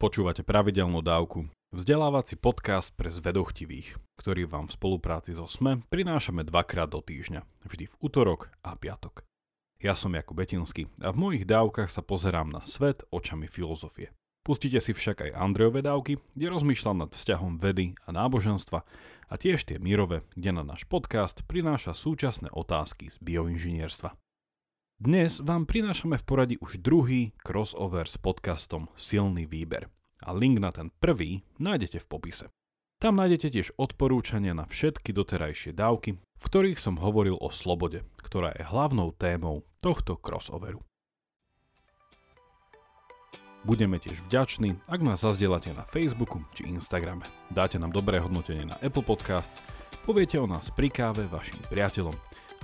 Počúvate pravidelnú dávku. Vzdelávací podcast pre zvedochtivých, ktorý vám v spolupráci so SME prinášame dvakrát do týždňa, vždy v útorok a piatok. Ja som Jakub Betinsky a v mojich dávkach sa pozerám na svet očami filozofie. Pustite si však aj Andrejové dávky, kde rozmýšľam nad vzťahom vedy a náboženstva a tiež tie mírové, kde na náš podcast prináša súčasné otázky z bioinžinierstva. Dnes vám prinášame v poradí už druhý crossover s podcastom Silný výber a link na ten prvý nájdete v popise. Tam nájdete tiež odporúčania na všetky doterajšie dávky, v ktorých som hovoril o slobode, ktorá je hlavnou témou tohto crossoveru. Budeme tiež vďační, ak nás zazdielate na Facebooku či Instagrame. Dáte nám dobré hodnotenie na Apple Podcasts, poviete o nás pri káve vašim priateľom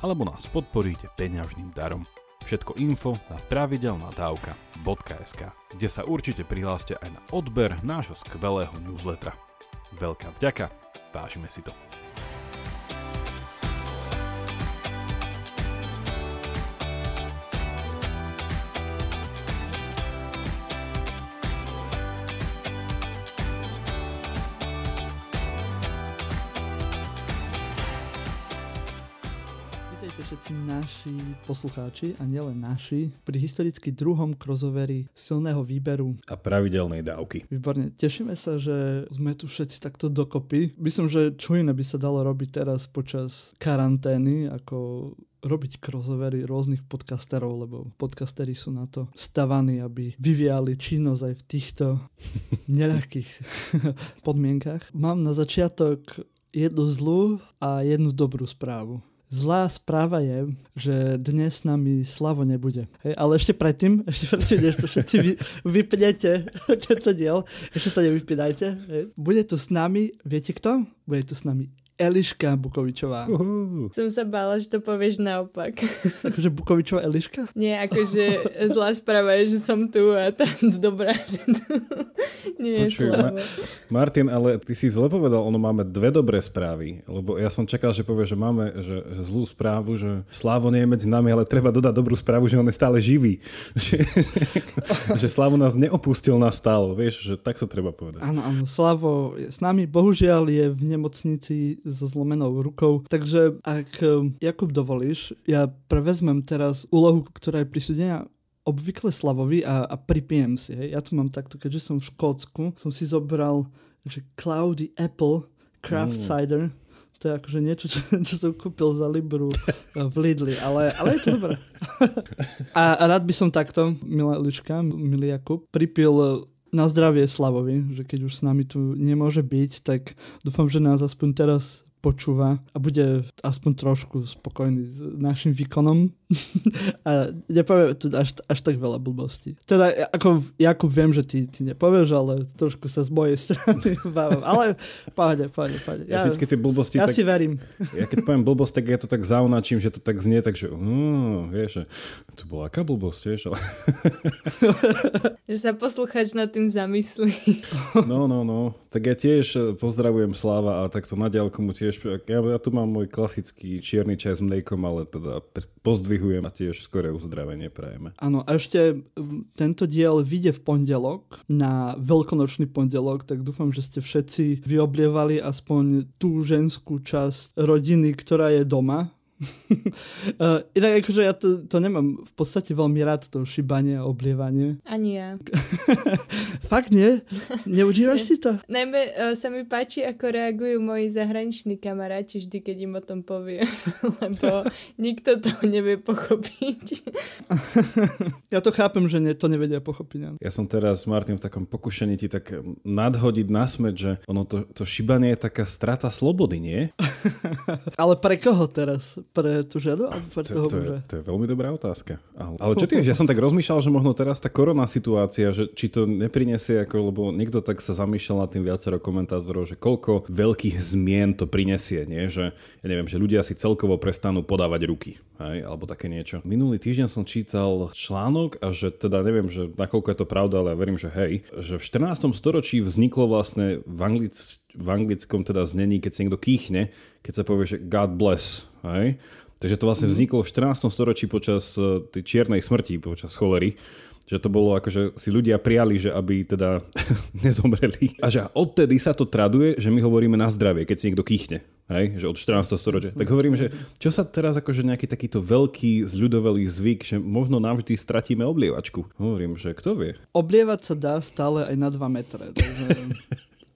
alebo nás podporíte peňažným darom. Všetko info na pravidelnadavka.sk, kde sa určite prihláste aj na odber nášho skvelého newslettera. Veľká vďaka, vážime si to. Naši poslucháči a nielen naši pri historicky druhom crossoveri silného výberu a pravidelnej dávky. Výborne, tešíme sa, že sme tu všetci takto dokopy. Myslím, že čo iné by sa dalo robiť teraz počas karantény, ako robiť crossovery rôznych podcasterov, lebo podcasteri sú na to stavaní, aby vyvíjali činnosť aj v týchto neľahkých podmienkach. Mám na začiatok jednu zlú a jednu dobrú správu. Zlá správa je, že dnes s nami Slavo nebude. Hej, ale ešte predtým, ešte predtým, než to všetci vy, vypnete tento diel, ešte to nevypínajte. Hej. Bude tu s nami, viete kto? Bude tu s nami Eliška Bukovičová. Uh. Som sa bála, že to povieš naopak. Akože Bukovičová Eliška? Nie, akože zlá správa je, že som tu a tá dobrá, že tu nie Počuj, je Ma- Martin, ale ty si zle povedal, ono máme dve dobré správy, lebo ja som čakal, že povie, že máme že, že zlú správu, že Slávo nie je medzi nami, ale treba dodať dobrú správu, že on je stále živý. že, že Slávo nás neopustil na stále, vieš, že tak sa treba povedať. Áno, áno, Slavo je s nami, bohužiaľ je v nemocnici so zlomenou rukou. Takže ak um, Jakub dovolíš, ja prevezmem teraz úlohu, ktorá je prisúdená obvykle Slavovi a, a pripijem si. Hej. Ja tu mám takto, keďže som v Škótsku, som si zobral že Cloudy Apple Craft mm. Cider. To je akože niečo, čo, čo som kúpil za Libru v Lidli, ale, ale je to dobré. a, a rád by som takto, milá Lička, milý Jakub, pripil na zdravie Slavovi, že keď už s nami tu nemôže byť, tak dúfam, že nás aspoň teraz počúva a bude aspoň trošku spokojný s našim výkonom a nepovie tu až, až tak veľa blbostí. Teda ako Jakub viem, že ty, ty nepovieš, ale trošku sa z mojej strany bávam. Ale pohode, pohode, pohode. Ja, ja vždycky tie blbosti... Ja tak, si verím. Ja keď poviem blbosť, tak ja to tak zaunačím, že to tak znie, takže uh, vieš, že to bola aká blbosť, vieš, ale... že sa posluchač nad tým zamyslí. no, no, no. Tak ja tiež pozdravujem Sláva a takto na diálku mu tiež ja, ja tu mám môj klasický čierny čaj s mliekom, ale teda pozdvihujem a tiež skoré uzdravenie prajeme. Áno, a ešte tento diel vyjde v pondelok, na veľkonočný pondelok, tak dúfam, že ste všetci vyoblievali aspoň tú ženskú časť rodiny, ktorá je doma, uh, inak akože ja to, to nemám v podstate veľmi rád, to šibanie a oblievanie. Ani ja. Fakt nie? Neužívaš si to? Najmä uh, sa mi páči, ako reagujú moji zahraniční kamaráti vždy, keď im o tom poviem, lebo nikto to nevie pochopiť. ja to chápem, že ne, to nevedia pochopiť. Ja som teraz, Martin, v takom pokušení ti tak nadhodiť na smet, že ono to, to šibanie je taká strata slobody, nie? Ale pre koho teraz? Pre tú ženu alebo pre toho to, to, je, to je veľmi dobrá otázka. Ale, ale čo ty, ja som tak rozmýšľal, že možno teraz tá korona situácia, že či to neprinesie, ako, lebo niekto tak sa zamýšľal nad tým viacero komentátorov, že koľko veľkých zmien to prinesie, nie? že ja neviem, že ľudia si celkovo prestanú podávať ruky, hej? alebo také niečo. Minulý týždeň som čítal článok a že teda neviem, že nakoľko je to pravda, ale ja verím, že hej, že v 14. storočí vzniklo vlastne v Anglic v anglickom teda znení, keď si niekto kýchne, keď sa povie, že God bless, hej? Takže to vlastne vzniklo v 14. storočí počas e, tej čiernej smrti, počas cholery že to bolo ako, že si ľudia prijali, že aby teda nezomreli. A že odtedy sa to traduje, že my hovoríme na zdravie, keď si niekto kýchne. Hej, že od 14. storočia. Tak hovorím, že čo sa teraz akože nejaký takýto veľký zľudovelý zvyk, že možno navždy stratíme oblievačku. Hovorím, že kto vie. Oblievať sa dá stále aj na 2 metre. Takže...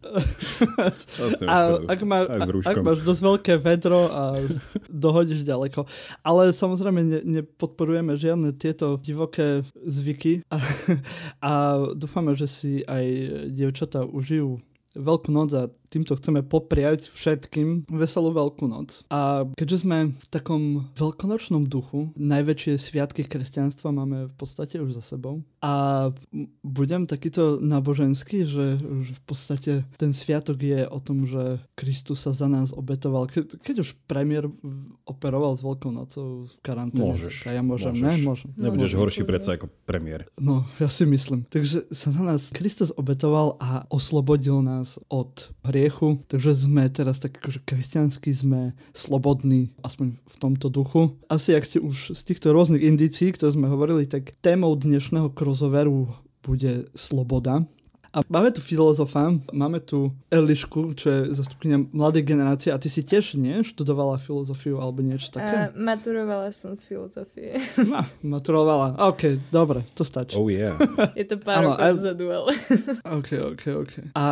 a ak, má, ak máš dosť veľké vedro a dohodíš ďaleko. Ale samozrejme ne, nepodporujeme žiadne tieto divoké zvyky a, a dúfame, že si aj dievčatá užijú Veľkú noc a týmto chceme popriať všetkým veselú Veľkú noc. A keďže sme v takom veľkonočnom duchu, najväčšie sviatky kresťanstva máme v podstate už za sebou. A budem takýto náboženský, že, že v podstate ten sviatok je o tom, že Kristus sa za nás obetoval. Ke, keď už premiér operoval s Veľkou nocou v karanténe, môžeš, tak ja môžem, môžeš. ne? Môžem. Nebudeš môžem. horší predsa ako premiér. No, ja si myslím. Takže sa za nás Kristus obetoval a oslobodil nás od hriechu, takže sme teraz tak akože kresťanskí, sme slobodní, aspoň v tomto duchu. Asi ak ste už z týchto rôznych indícií, ktoré sme hovorili, tak témou dnešného crossoveru bude sloboda. A máme tu filozofa, máme tu Elišku, čo je zastupkynia mladej generácie a ty si tiež, nie? Študovala filozofiu alebo niečo také? A maturovala som z filozofie. No, maturovala. OK, dobre, to stačí. Oh yeah. Je to pár rokov a... dozadu, ale... OK, OK, OK. A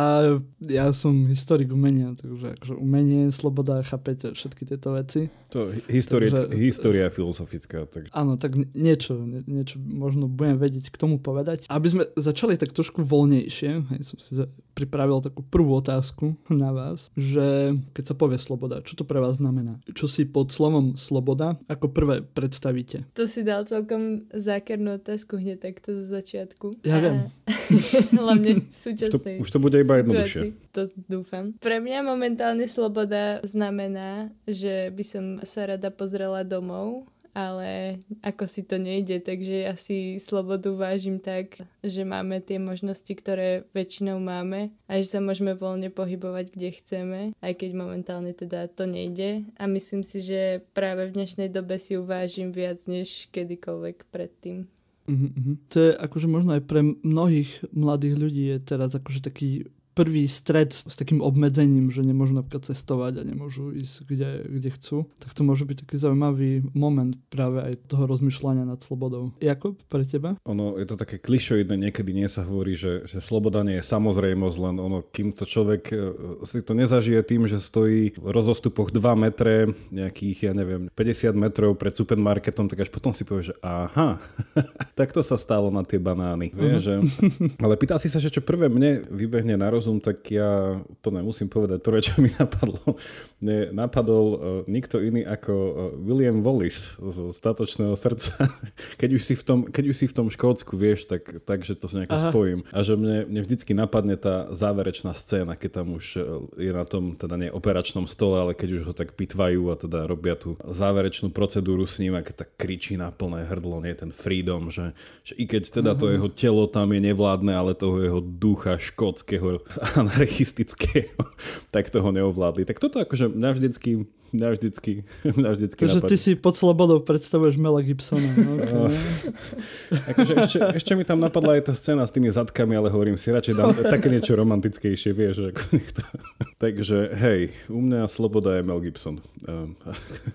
ja som historik umenia, takže akože umenie, sloboda, chápete všetky tieto veci. To historick, takže, história filozofická. Tak... Áno, tak niečo, niečo možno budem vedieť k tomu povedať. Aby sme začali tak trošku voľnejšie, hej, som si pripravil takú prvú otázku na vás, že keď sa povie sloboda, čo to pre vás znamená? Čo si pod slovom sloboda ako prvé predstavíte? To si dal celkom zákernú otázku hneď takto zo začiatku. Ja viem. Hlavne v súčasnej už, to, už to bude iba jednoduchšie. To dúfam. Pre mňa momentálne sloboda znamená, že by som sa rada pozrela domov ale ako si to nejde, takže ja si slobodu vážim tak, že máme tie možnosti, ktoré väčšinou máme a že sa môžeme voľne pohybovať, kde chceme, aj keď momentálne teda to nejde a myslím si, že práve v dnešnej dobe si uvážim viac než kedykoľvek predtým. Mm-hmm. To je akože možno aj pre mnohých mladých ľudí je teraz akože taký prvý stred s takým obmedzením, že nemôžu napríklad cestovať a nemôžu ísť kde, kde chcú, tak to môže byť taký zaujímavý moment práve aj toho rozmýšľania nad slobodou. Jakub, pre teba? Ono, je to také klišoidné, niekedy nie sa hovorí, že, že sloboda nie je samozrejmosť, len ono, kým to človek e, si to nezažije tým, že stojí v rozostupoch 2 metre, nejakých, ja neviem, 50 metrov pred supermarketom, tak až potom si povie, že aha, tak to sa stalo na tie banány. Uh-huh. Vie, že... Ale pýtal si sa, že čo prvé mne vybehne na rozum rozum, tak ja úplne musím povedať, prvé, čo mi napadlo, mne napadol uh, nikto iný ako uh, William Wallace zo Statočného srdca. keď, už si v tom, keď už si v tom Škótsku, vieš, tak, tak že to nejako Aha. spojím. A že mne, mne vždycky napadne tá záverečná scéna, keď tam už uh, je na tom, teda nie operačnom stole, ale keď už ho tak pitvajú a teda robia tú záverečnú procedúru s ním a keď tak kričí na plné hrdlo, nie ten freedom, že, že i keď teda uh-huh. to mhm. jeho telo tam je nevládne, ale toho jeho ducha škótskeho anarchistického, tak toho neovládli. Tak toto akože mňa vždycky, mňa vždycky, mňa vždycky Takže ty si pod slobodou predstavuješ Mela Gibsona. No, okay. akože ešte, ešte mi tam napadla aj tá scéna s tými zadkami, ale hovorím si, radšej dám také niečo romantickejšie, vieš. Ako to... Takže hej, u mňa sloboda je Mel Gibson. Um.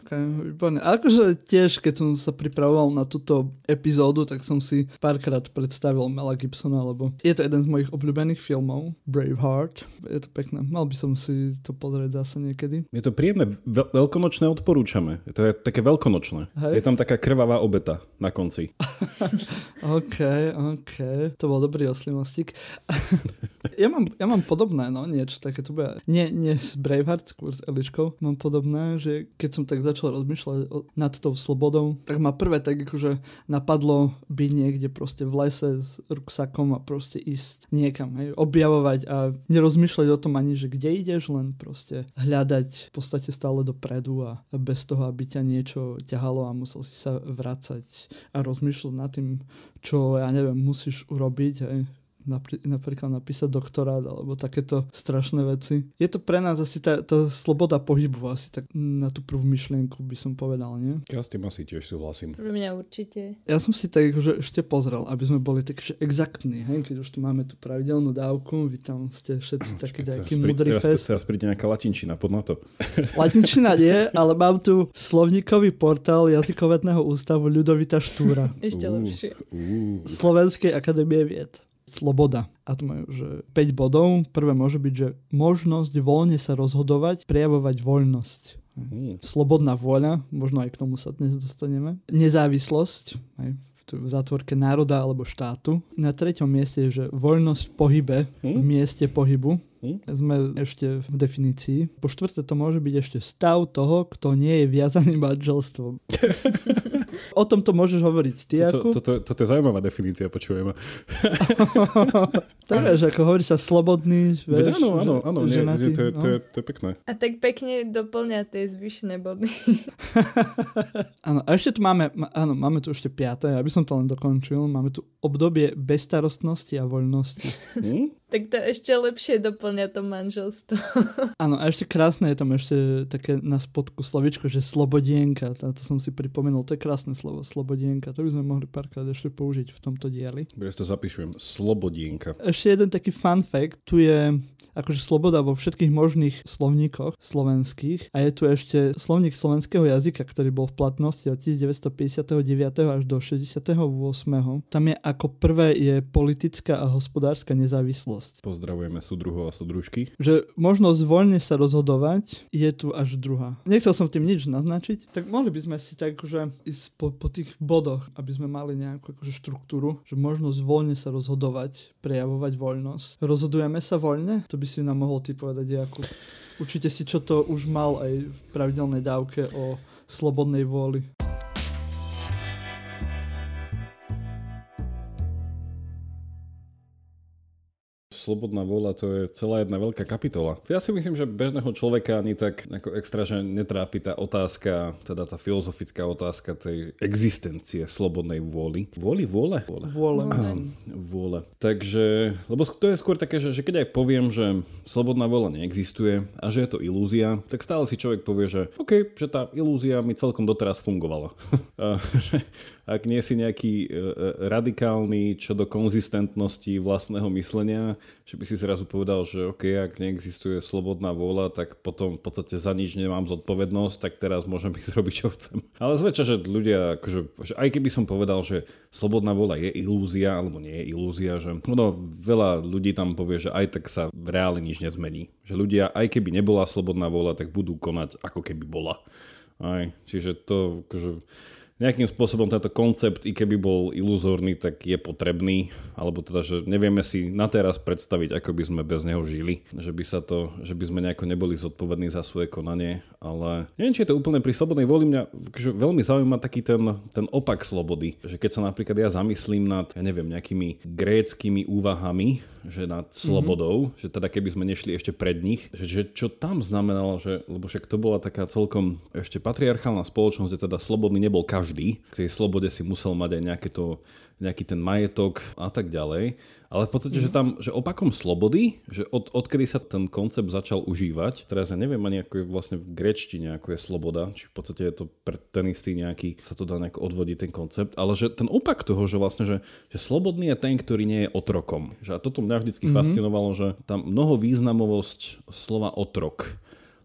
Okay, A akože tiež, keď som sa pripravoval na túto epizódu, tak som si párkrát predstavil Mela Gibsona, lebo je to jeden z mojich obľúbených filmov, Brave Braveheart. Je to pekné. Mal by som si to pozrieť zase niekedy. Je to príjemné. Veľ- veľkonočné odporúčame. To je také veľkonočné. Hej. Je tam taká krvavá obeta na konci. OK, OK. To bol dobrý oslimostík. ja, mám, ja mám podobné, no, niečo také. To bude, nie, nie s Braveheart, skôr s Eliškou. Mám podobné, že keď som tak začal rozmýšľať nad tou slobodou, tak ma prvé tak akože napadlo byť niekde proste v lese s ruksakom a proste ísť niekam, hej, objavovať a nerozmýšľať o tom ani, že kde ideš, len proste hľadať v podstate stále dopredu a bez toho, aby ťa niečo ťahalo a musel si sa vracať a rozmýšľať nad tým, čo, ja neviem, musíš urobiť, hej, napr- napríklad napísať doktorát alebo takéto strašné veci. Je to pre nás asi tá, tá sloboda pohybu, asi tak na tú prvú myšlienku by som povedal, nie? Ja s tým asi tiež súhlasím. Pre mňa určite. Ja som si tak že ešte pozrel, aby sme boli tak exaktní, hej? keď už tu máme tú pravidelnú dávku, vy tam ste všetci takí nejaký mudrý fest. Teraz príde nejaká latinčina, pod na to. Latinčina nie, ale mám tu slovníkový portál jazykovetného ústavu Ľudovita Štúra. Ešte lepšie. Slovenskej akadémie vied. Sloboda. A to majú, že 5 bodov. Prvé môže byť, že možnosť voľne sa rozhodovať, prejavovať voľnosť. Mm. Slobodná vôľa, možno aj k tomu sa dnes dostaneme. Nezávislosť, aj v zátvorke národa alebo štátu. Na treťom mieste je, že voľnosť v pohybe, mm. v mieste pohybu. Mm. Sme ešte v definícii. Po štvrté to môže byť ešte stav toho, kto nie je viazaný manželstvom. o tom to môžeš hovoriť ty, toto, toto, toto je zaujímavá definícia, počujeme. to vieš, ako hovorí sa slobodný, vieš. Áno, áno, áno, nie, ženatý, to, je, to, je, no. to je pekné. A tak pekne doplňa tie zvyšné body. áno, a ešte tu máme, áno, máme tu ešte piaté, aby som to len dokončil, máme tu obdobie bezstarostnosti a voľnosti. Hm? Tak to ešte lepšie doplňa to manželstvo. Áno, a ešte krásne je tam ešte také na spodku slovičko, že slobodienka. To, to som si pripomenul, to je krásne slovo, slobodienka. To by sme mohli párkrát ešte použiť v tomto dieli. Ja to zapíšujem, slobodienka. Ešte jeden taký fun fact, tu je akože sloboda vo všetkých možných slovníkoch slovenských a je tu ešte slovník slovenského jazyka, ktorý bol v platnosti od 1959 až do 68. Tam je ako prvé je politická a hospodárska nezávislosť. Pozdravujeme súdruhov a súdružky. Že možnosť voľne sa rozhodovať je tu až druhá. Nechcel som tým nič naznačiť, tak mohli by sme si tak že ísť po, po tých bodoch, aby sme mali nejakú akože štruktúru, že možnosť voľne sa rozhodovať, prejavovať voľnosť. Rozhodujeme sa voľne? To by si nám mohol ty povedať, Jakub. Určite si čo to už mal aj v pravidelnej dávke o slobodnej vôli. Slobodná vôľa to je celá jedna veľká kapitola. Ja si myslím, že bežného človeka ani tak ako extra, že netrápi tá otázka, teda tá filozofická otázka tej existencie slobodnej vôly. Vôli, vôle? Vôle. Vôle. vôle. Takže, lebo to je skôr také, že, že keď aj poviem, že slobodná vôľa neexistuje a že je to ilúzia, tak stále si človek povie, že OK, že tá ilúzia mi celkom doteraz fungovala. ak nie si nejaký e, e, radikálny čo do konzistentnosti vlastného myslenia, že by si zrazu povedal, že OK, ak neexistuje slobodná vôľa, tak potom v podstate za nič nemám zodpovednosť, tak teraz môžem ísť robiť, čo chcem. Ale zväčša, že ľudia, akože, že aj keby som povedal, že slobodná vôľa je ilúzia, alebo nie je ilúzia, že no, veľa ľudí tam povie, že aj tak sa v reáli nič nezmení. Že ľudia, aj keby nebola slobodná vôľa, tak budú konať, ako keby bola. Aj, čiže to, akože, nejakým spôsobom tento koncept, i keby bol iluzórny, tak je potrebný, alebo teda, že nevieme si na teraz predstaviť, ako by sme bez neho žili, že by sa to, že by sme nejako neboli zodpovední za svoje konanie, ale neviem, či je to úplne pri slobodnej voli. Mňa že veľmi zaujíma taký ten, ten opak slobody, že keď sa napríklad ja zamyslím nad, ja neviem, nejakými gréckými úvahami, že nad slobodou, mm-hmm. že teda keby sme nešli ešte pred nich, že, že čo tam znamenalo, že, lebo však to bola taká celkom ešte patriarchálna spoločnosť, kde teda slobodný nebol každý, k tej slobode si musel mať aj nejaké to nejaký ten majetok a tak ďalej. Ale v podstate, že tam, že opakom slobody, že od, odkedy sa ten koncept začal užívať, teraz ja neviem ani ako je vlastne v grečtine, ako je sloboda, či v podstate je to pre ten istý nejaký, sa to dá nejako odvodiť ten koncept, ale že ten opak toho, že vlastne, že, že slobodný je ten, ktorý nie je otrokom. Že a toto mňa vždycky mm-hmm. fascinovalo, že tam mnoho významovosť slova otrok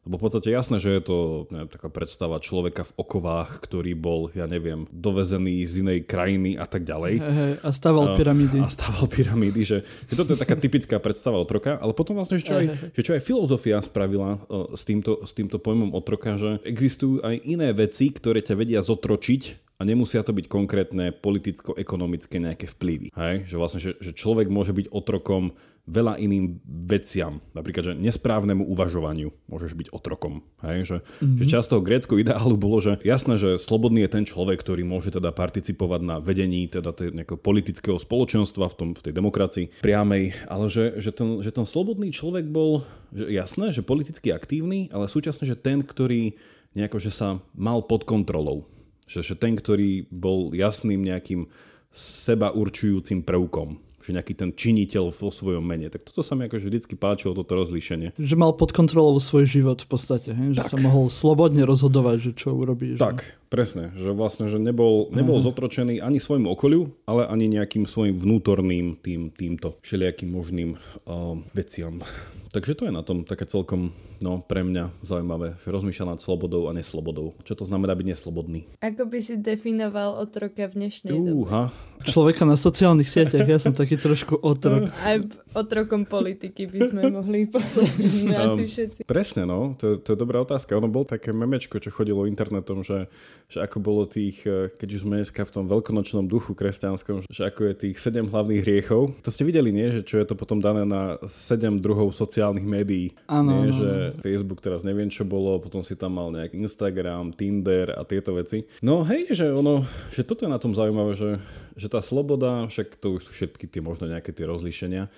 lebo v podstate jasné, že je to neviem, taká predstava človeka v okovách, ktorý bol, ja neviem, dovezený z inej krajiny a tak ďalej. He, he, a staval pyramídy. A staval pyramídy, že, že toto je taká typická predstava otroka, ale potom vlastne, že čo, aj, že čo aj filozofia spravila uh, s, týmto, s týmto pojmom otroka, že existujú aj iné veci, ktoré ťa vedia zotročiť a nemusia to byť konkrétne politicko-ekonomické nejaké vplyvy. Hej? Že vlastne, že, že človek môže byť otrokom veľa iným veciam. Napríklad, že nesprávnemu uvažovaniu môžeš byť otrokom. Hej? Že, mm-hmm. že často grécko ideálu bolo, že jasné, že slobodný je ten človek, ktorý môže teda participovať na vedení teda nejakého politického spoločenstva v, tom, v tej demokracii priamej, ale že, že, ten, že ten slobodný človek bol že jasné, že politicky aktívny, ale súčasne, že ten, ktorý nejako, že sa mal pod kontrolou že, že ten, ktorý bol jasným nejakým seba určujúcim prvkom. Že nejaký ten činiteľ vo svojom mene. Tak toto sa mi akože vždycky páčilo, toto rozlíšenie. Že mal pod kontrolou svoj život v podstate, he? že tak. sa mohol slobodne rozhodovať, že čo urobí. Že... Tak, presne, že vlastne, že nebol, nebol zotročený ani svojmu okoliu, ale ani nejakým svojim vnútorným tým, týmto všelijakým možným uh, veciam. Takže to je na tom také celkom no, pre mňa zaujímavé, že rozmýšľa nad slobodou a neslobodou. Čo to znamená byť neslobodný? Ako by si definoval otroka v dnešnej Uha. dobe? Človeka na sociálnych sieťach, ja som taký trošku otrok. Aj otrokom politiky by sme mohli povedať, že sme um, asi všetci. Presne, no, to, to je dobrá otázka. Ono bol také memečko, čo chodilo internetom, že, že ako bolo tých, eh, keď už sme dneska v tom veľkonočnom duchu kresťanskom, že ako je tých sedem hlavných hriechov. To ste videli, nie? Že čo je to potom dané na sedem druhov sociálnych médií. Nie, že Facebook teraz neviem čo bolo, potom si tam mal nejak Instagram, Tinder a tieto veci. No hej, že ono, že toto je na tom zaujímavé, že, že tá sloboda, však to už sú všetky tie možno nejaké tie rozlíšenia,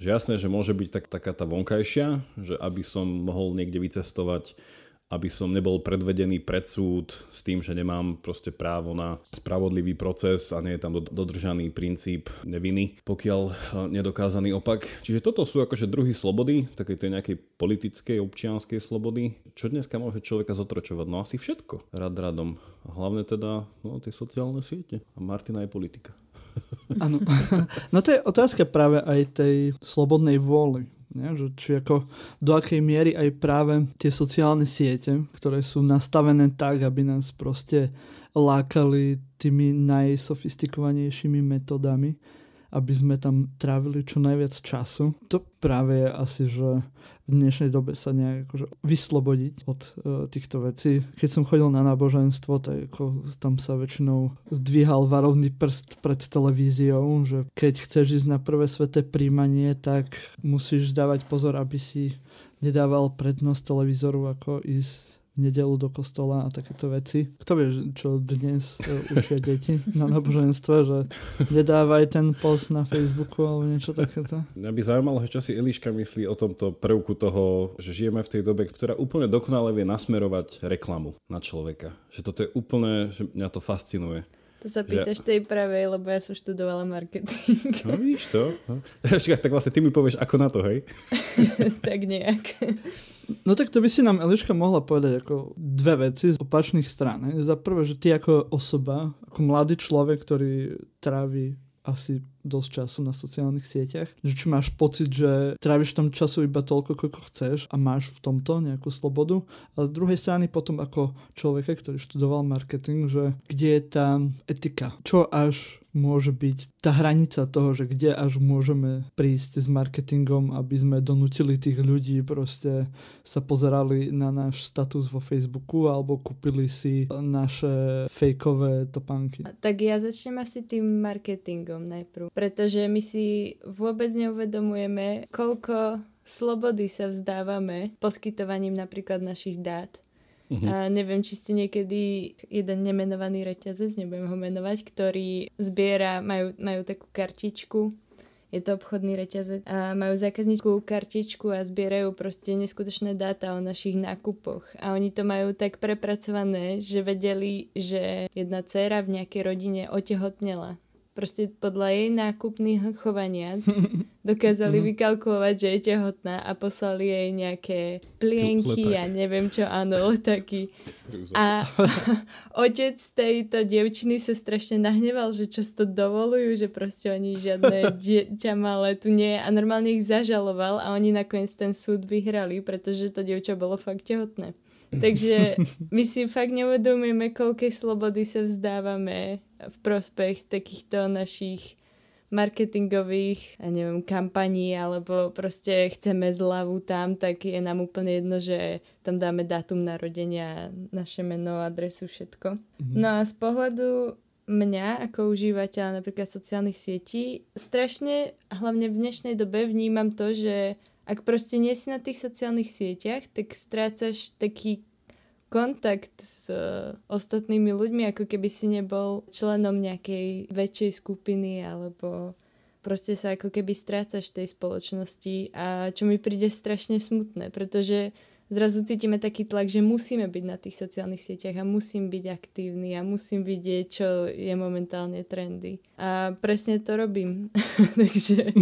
že jasné, že môže byť tak, taká tá vonkajšia, že aby som mohol niekde vycestovať aby som nebol predvedený pred súd s tým, že nemám proste právo na spravodlivý proces a nie je tam dodržaný princíp neviny, pokiaľ eh, nedokázaný opak. Čiže toto sú akože druhy slobody, takej tej nejakej politickej, občianskej slobody. Čo dneska môže človeka zotročovať? No asi všetko. Rad radom. A hlavne teda no, tie sociálne siete. A Martina je politika. Áno. No to je otázka práve aj tej slobodnej vôly nie? Že, či ako do akej miery aj práve tie sociálne siete, ktoré sú nastavené tak, aby nás proste lákali tými najsofistikovanejšími metodami, aby sme tam trávili čo najviac času. To práve je asi, že v dnešnej dobe sa nejak akože vyslobodiť od uh, týchto vecí. Keď som chodil na náboženstvo, tak ako tam sa väčšinou zdvíhal varovný prst pred televíziou, že keď chceš ísť na prvé sveté príjmanie, tak musíš dávať pozor, aby si nedával prednosť televízoru ako ísť nedelu do kostola a takéto veci. Kto vie, čo dnes e, učia deti na náboženstve, že nedávaj ten post na Facebooku alebo niečo takéto? Mňa by zaujímalo, čo si Eliška myslí o tomto prvku toho, že žijeme v tej dobe, ktorá úplne dokonale vie nasmerovať reklamu na človeka. Že toto je úplne, že mňa to fascinuje. To sa pýtaš ja... tej pravej, lebo ja som študovala marketing. No vidíš to. No. tak vlastne ty mi povieš ako na to, hej? tak nejak. No tak to by si nám Eliška mohla povedať ako dve veci z opačných strán. Za prvé, že ty ako osoba, ako mladý človek, ktorý trávi asi dosť času na sociálnych sieťach, že či máš pocit, že tráviš tam času iba toľko, koľko chceš a máš v tomto nejakú slobodu. A z druhej strany potom ako človeka, ktorý študoval marketing, že kde je tá etika? Čo až môže byť tá hranica toho, že kde až môžeme prísť s marketingom, aby sme donútili tých ľudí proste sa pozerali na náš status vo Facebooku alebo kúpili si naše fejkové topánky. Tak ja začnem asi tým marketingom najprv pretože my si vôbec neuvedomujeme, koľko slobody sa vzdávame poskytovaním napríklad našich dát. Uh-huh. A neviem, či ste niekedy jeden nemenovaný reťazec, nebudem ho menovať, ktorý zbiera, majú, majú takú kartičku, je to obchodný reťazec a majú zákazníckú kartičku a zbierajú proste neskutočné dáta o našich nákupoch. A oni to majú tak prepracované, že vedeli, že jedna dcéra v nejakej rodine otehotnela proste podľa jej nákupných chovania dokázali mm-hmm. vykalkulovať, že je tehotná a poslali jej nejaké plienky a neviem čo, áno, letáky. A otec tejto dievčiny sa strašne nahneval, že čo to dovolujú, že proste oni žiadne dieťa malé tu nie a normálne ich zažaloval a oni nakoniec ten súd vyhrali, pretože to dievča bolo fakt tehotné. Takže my si fakt neuvedomujeme, koľkej slobody sa vzdávame v prospech takýchto našich marketingových, ja neviem, kampaní, alebo proste chceme zľavu tam, tak je nám úplne jedno, že tam dáme dátum narodenia, naše meno, adresu, všetko. Mm-hmm. No a z pohľadu mňa ako užívateľa napríklad sociálnych sietí, strašne, hlavne v dnešnej dobe vnímam to, že ak proste nie si na tých sociálnych sieťach, tak strácaš taký kontakt s uh, ostatnými ľuďmi, ako keby si nebol členom nejakej väčšej skupiny alebo proste sa ako keby strácaš tej spoločnosti a čo mi príde strašne smutné, pretože zrazu cítime taký tlak, že musíme byť na tých sociálnych sieťach a musím byť aktívny a musím vidieť, čo je momentálne trendy. A presne to robím. Takže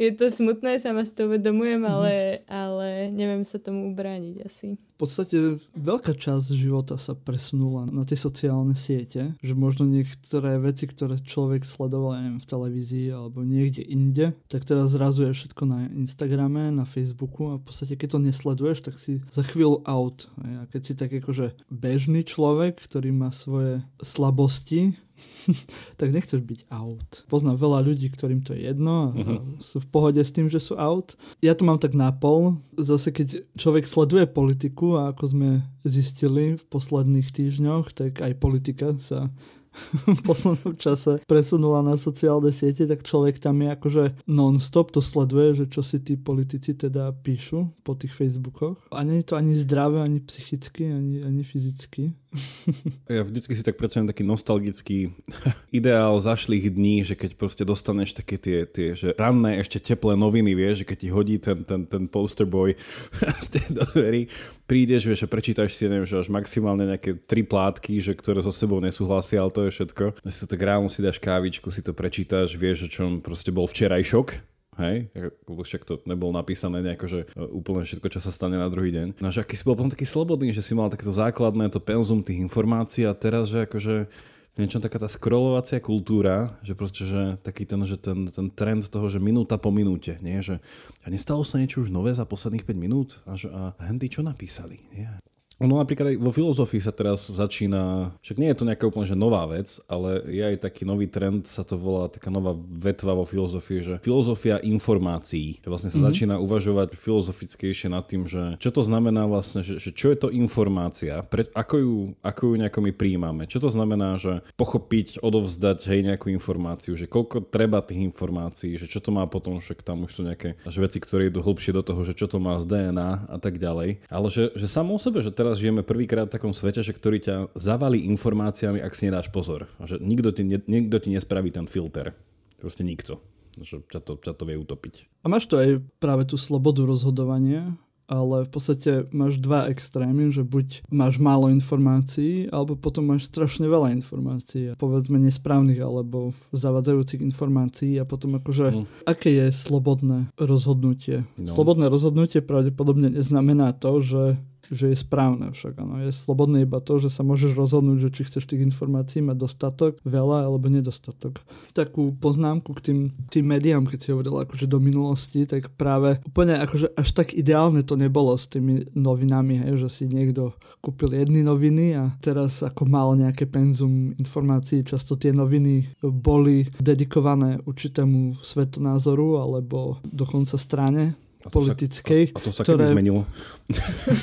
je to smutné, sama si to uvedomujem, ale, ale neviem sa tomu ubrániť asi podstate veľká časť života sa presunula na tie sociálne siete, že možno niektoré veci, ktoré človek sledoval neviem, v televízii alebo niekde inde, tak teraz zrazu je všetko na Instagrame, na Facebooku a v podstate keď to nesleduješ, tak si za chvíľu out. A keď si tak akože bežný človek, ktorý má svoje slabosti, tak nechceš byť out. Poznám veľa ľudí, ktorým to je jedno a uh-huh. sú v pohode s tým, že sú out. Ja to mám tak na pol. Zase keď človek sleduje politiku a ako sme zistili v posledných týždňoch, tak aj politika sa v poslednom čase presunula na sociálne siete, tak človek tam je akože non-stop to sleduje, že čo si tí politici teda píšu po tých Facebookoch. A nie je to ani zdravé, ani psychicky, ani, ani fyzicky. Ja vždycky si tak predstavím taký nostalgický ideál zašlých dní, že keď proste dostaneš také tie, tie že ranné ešte teplé noviny, vieš, že keď ti hodí ten, ten, ten poster boy do dverí, prídeš, vieš, a prečítaš si, neviem, že až maximálne nejaké tri plátky, že ktoré so sebou nesúhlasia, ale to je všetko. Si to tak ráno si dáš kávičku, si to prečítaš, vieš, o čom proste bol včerajšok, Hej, však to nebolo napísané nejako, že e, úplne všetko, čo sa stane na druhý deň. No že aký si bol potom taký slobodný, že si mal takéto základné to penzum tých informácií a teraz, že akože niečo taká tá scrollovacia kultúra, že proste, že taký ten, že ten, ten trend toho, že minúta po minúte, nie, že a nestalo sa niečo už nové za posledných 5 minút? A, že, a hendy čo napísali, nie. No napríklad aj vo filozofii sa teraz začína, však nie je to nejaká úplne že nová vec, ale je aj taký nový trend, sa to volá taká nová vetva vo filozofii, že filozofia informácií. Vlastne sa mm-hmm. začína uvažovať filozofickejšie nad tým, že čo to znamená vlastne, že, že čo je to informácia, pre, ako, ju, ako ju nejako my príjmame, čo to znamená, že pochopiť, odovzdať hej nejakú informáciu, že koľko treba tých informácií, že čo to má potom, však tam už sú nejaké veci, ktoré idú hlbšie do toho, že čo to má z DNA a tak ďalej. Ale že, že samo o sebe, že teraz žijeme prvýkrát v takom svete, že ktorý ťa zavalí informáciami, ak si nedáš pozor. A že nikto ti, ne, nikto ti nespraví ten filter. Proste nikto. Že ťa to, ťa to vie utopiť. A máš to aj práve tú slobodu rozhodovania, ale v podstate máš dva extrémy, že buď máš málo informácií, alebo potom máš strašne veľa informácií, povedzme nesprávnych alebo zavadzajúcich informácií a potom akože, mm. aké je slobodné rozhodnutie. No. Slobodné rozhodnutie pravdepodobne neznamená to, že že je správne však. Ano. Je slobodné iba to, že sa môžeš rozhodnúť, že či chceš tých informácií mať dostatok, veľa alebo nedostatok. Takú poznámku k tým, tým médiám, keď si hovoril akože do minulosti, tak práve úplne akože až tak ideálne to nebolo s tými novinami, hej, že si niekto kúpil jedny noviny a teraz ako mal nejaké penzum informácií, často tie noviny boli dedikované určitému svetonázoru alebo dokonca strane a politickej. Sa, a, a to sa ktoré... kedy zmenilo?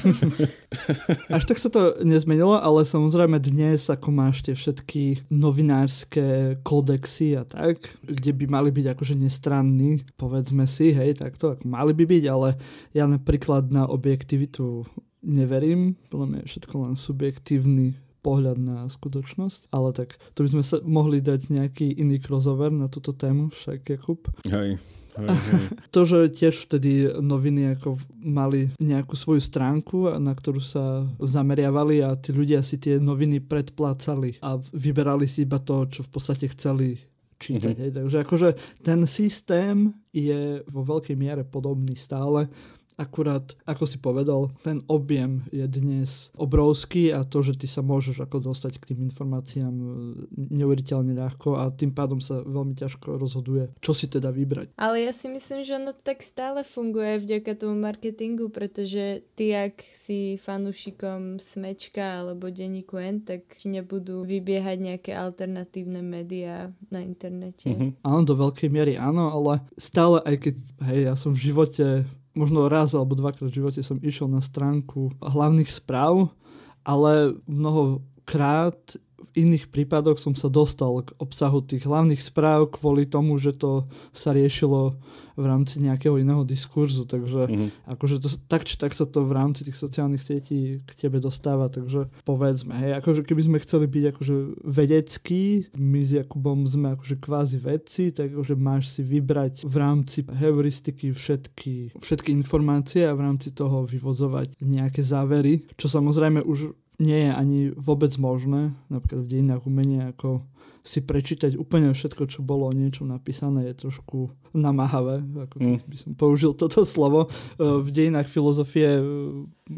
Až tak sa to nezmenilo, ale samozrejme dnes, ako máš tie všetky novinárske kódexy a tak, kde by mali byť akože nestranní, povedzme si, hej, takto, ako mali by byť, ale ja napríklad na objektivitu neverím, podľa mňa je všetko len subjektívny pohľad na skutočnosť, ale tak to by sme sa mohli dať nejaký iný crossover na túto tému, však Jakub. Hej, to, že tiež vtedy noviny ako mali nejakú svoju stránku, na ktorú sa zameriavali a tí ľudia si tie noviny predplácali a vyberali si iba to, čo v podstate chceli čítať. Mm-hmm. Takže akože ten systém je vo veľkej miere podobný stále Akurát, ako si povedal, ten objem je dnes obrovský a to, že ty sa môžeš ako dostať k tým informáciám e, neuveriteľne ľahko a tým pádom sa veľmi ťažko rozhoduje, čo si teda vybrať. Ale ja si myslím, že ono tak stále funguje vďaka tomu marketingu, pretože ty, ak si fanúšikom Smečka alebo denníku N, tak ti nebudú vybiehať nejaké alternatívne médiá na internete. Mm-hmm. Áno, do veľkej miery áno, ale stále aj keď, hej, ja som v živote možno raz alebo dvakrát v živote som išiel na stránku hlavných správ, ale mnohokrát v iných prípadoch som sa dostal k obsahu tých hlavných správ kvôli tomu, že to sa riešilo v rámci nejakého iného diskurzu, takže mm-hmm. akože to, tak či tak sa to v rámci tých sociálnych sietí k tebe dostáva, takže povedzme, hej, akože keby sme chceli byť akože vedecký, my s Jakubom sme akože kvázi vedci, tak akože máš si vybrať v rámci heuristiky všetky, všetky informácie a v rámci toho vyvozovať nejaké závery, čo samozrejme už nie je ani vôbec možné, napríklad v dejinách umenia, ako si prečítať úplne všetko, čo bolo o niečom napísané, je trošku namáhavé, ako mm. by som použil toto slovo. E, v dejinách filozofie e,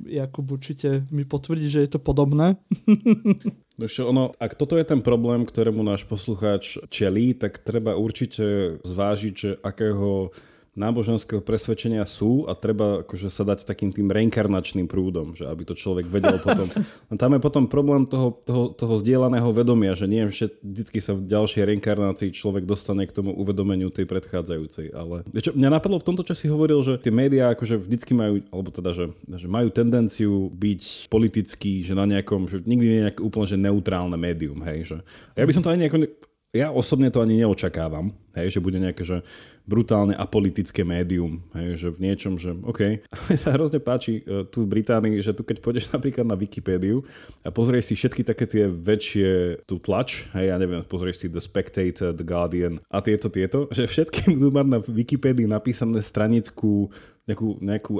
Jakub určite mi potvrdí, že je to podobné. No ono, ak toto je ten problém, ktorému náš poslucháč čelí, tak treba určite zvážiť, že akého náboženského presvedčenia sú a treba akože sa dať takým tým reinkarnačným prúdom, že aby to človek vedel potom. A tam je potom problém toho, toho, toho zdieľaného vedomia, že nie vždycky sa v ďalšej reinkarnácii človek dostane k tomu uvedomeniu tej predchádzajúcej. Ale čo, mňa napadlo v tomto, čo si hovoril, že tie médiá akože vždycky majú, alebo teda, že, že majú tendenciu byť politický, že na nejakom, že nikdy nie je nejak úplne že neutrálne médium, hej, že ja by som to ani nejako ja osobne to ani neočakávam, hej, že bude nejaké že brutálne apolitické médium, hej, že v niečom, že OK. Ale sa hrozne páči uh, tu v Británii, že tu keď pôjdeš napríklad na Wikipédiu a pozrieš si všetky také tie väčšie tu tlač, hej, ja neviem, pozrieš si The Spectator, The Guardian a tieto, tieto, že všetky budú mať na Wikipédii napísané stranickú nejakú, nejakú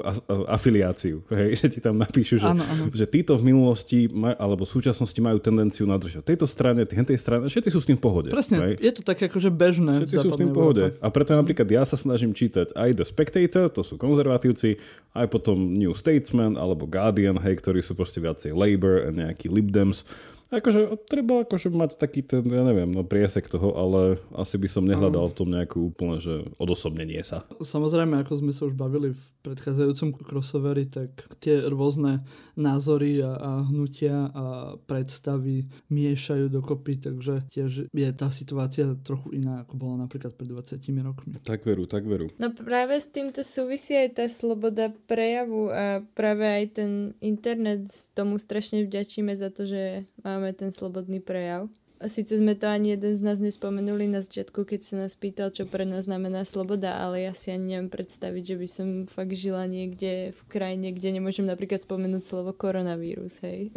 afiliáciu, hej, že ti tam napíšu, že, ano, ano. že títo v minulosti maj, alebo v súčasnosti majú tendenciu nadržať tejto strane, tej strane, všetci sú s tým v pohode. Presne, hej. je to tak akože bežné. Všetci sú s tým v pohode. A preto napríklad ja sa snažím čítať aj The Spectator, to sú konzervatívci, aj potom New Statesman alebo Guardian, hej, ktorí sú proste viacej Labour a nejaký Lib Dems Akože treba akože mať taký ten, ja neviem, no priesek toho, ale asi by som nehľadal v tom nejakú úplne, že odosobnenie sa. Samozrejme, ako sme sa už bavili v predchádzajúcom crossoveri, tak tie rôzne názory a, a hnutia a predstavy miešajú dokopy, takže tiež je tá situácia trochu iná, ako bola napríklad pred 20 rokmi. Tak veru, tak veru. No práve s týmto súvisí aj tá sloboda prejavu a práve aj ten internet tomu strašne vďačíme za to, že máme máme ten slobodný prejav. Síce sme to ani jeden z nás nespomenuli na začiatku, keď sa nás pýtal, čo pre nás znamená sloboda, ale ja si ani neviem predstaviť, že by som fakt žila niekde v krajine, kde nemôžem napríklad spomenúť slovo koronavírus, hej.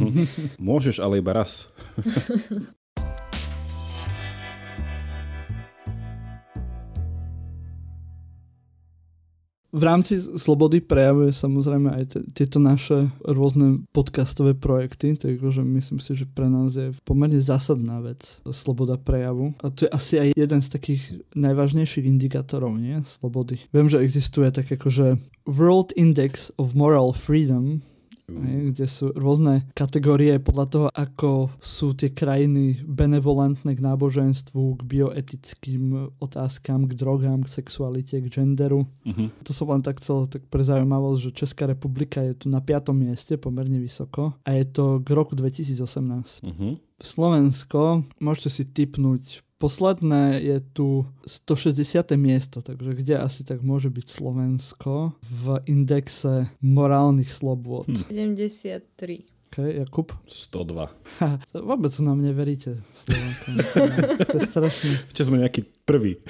Môžeš, ale iba raz. V rámci Slobody prejavuje samozrejme aj t- tieto naše rôzne podcastové projekty, takže myslím si, že pre nás je pomerne zásadná vec sloboda prejavu. A to je asi aj jeden z takých najvážnejších indikátorov, nie? Slobody. Viem, že existuje tak akože World Index of Moral Freedom, Hej, kde sú rôzne kategórie podľa toho, ako sú tie krajiny benevolentné k náboženstvu, k bioetickým otázkam, k drogám, k sexualite, k genderu. Uh-huh. To som len tak chcel tak pre zaujímavosť, že Česká republika je tu na piatom mieste, pomerne vysoko a je to k roku 2018. Uh-huh. Slovensko, môžete si typnúť Posledné je tu 160. miesto, takže kde asi tak môže byť Slovensko v indexe morálnych slobôd? Hm. 73. OK, Jakub? 102. Ha, vôbec nám neveríte, Slovenkom. To, je strašné. Ešte sme nejaký prvý.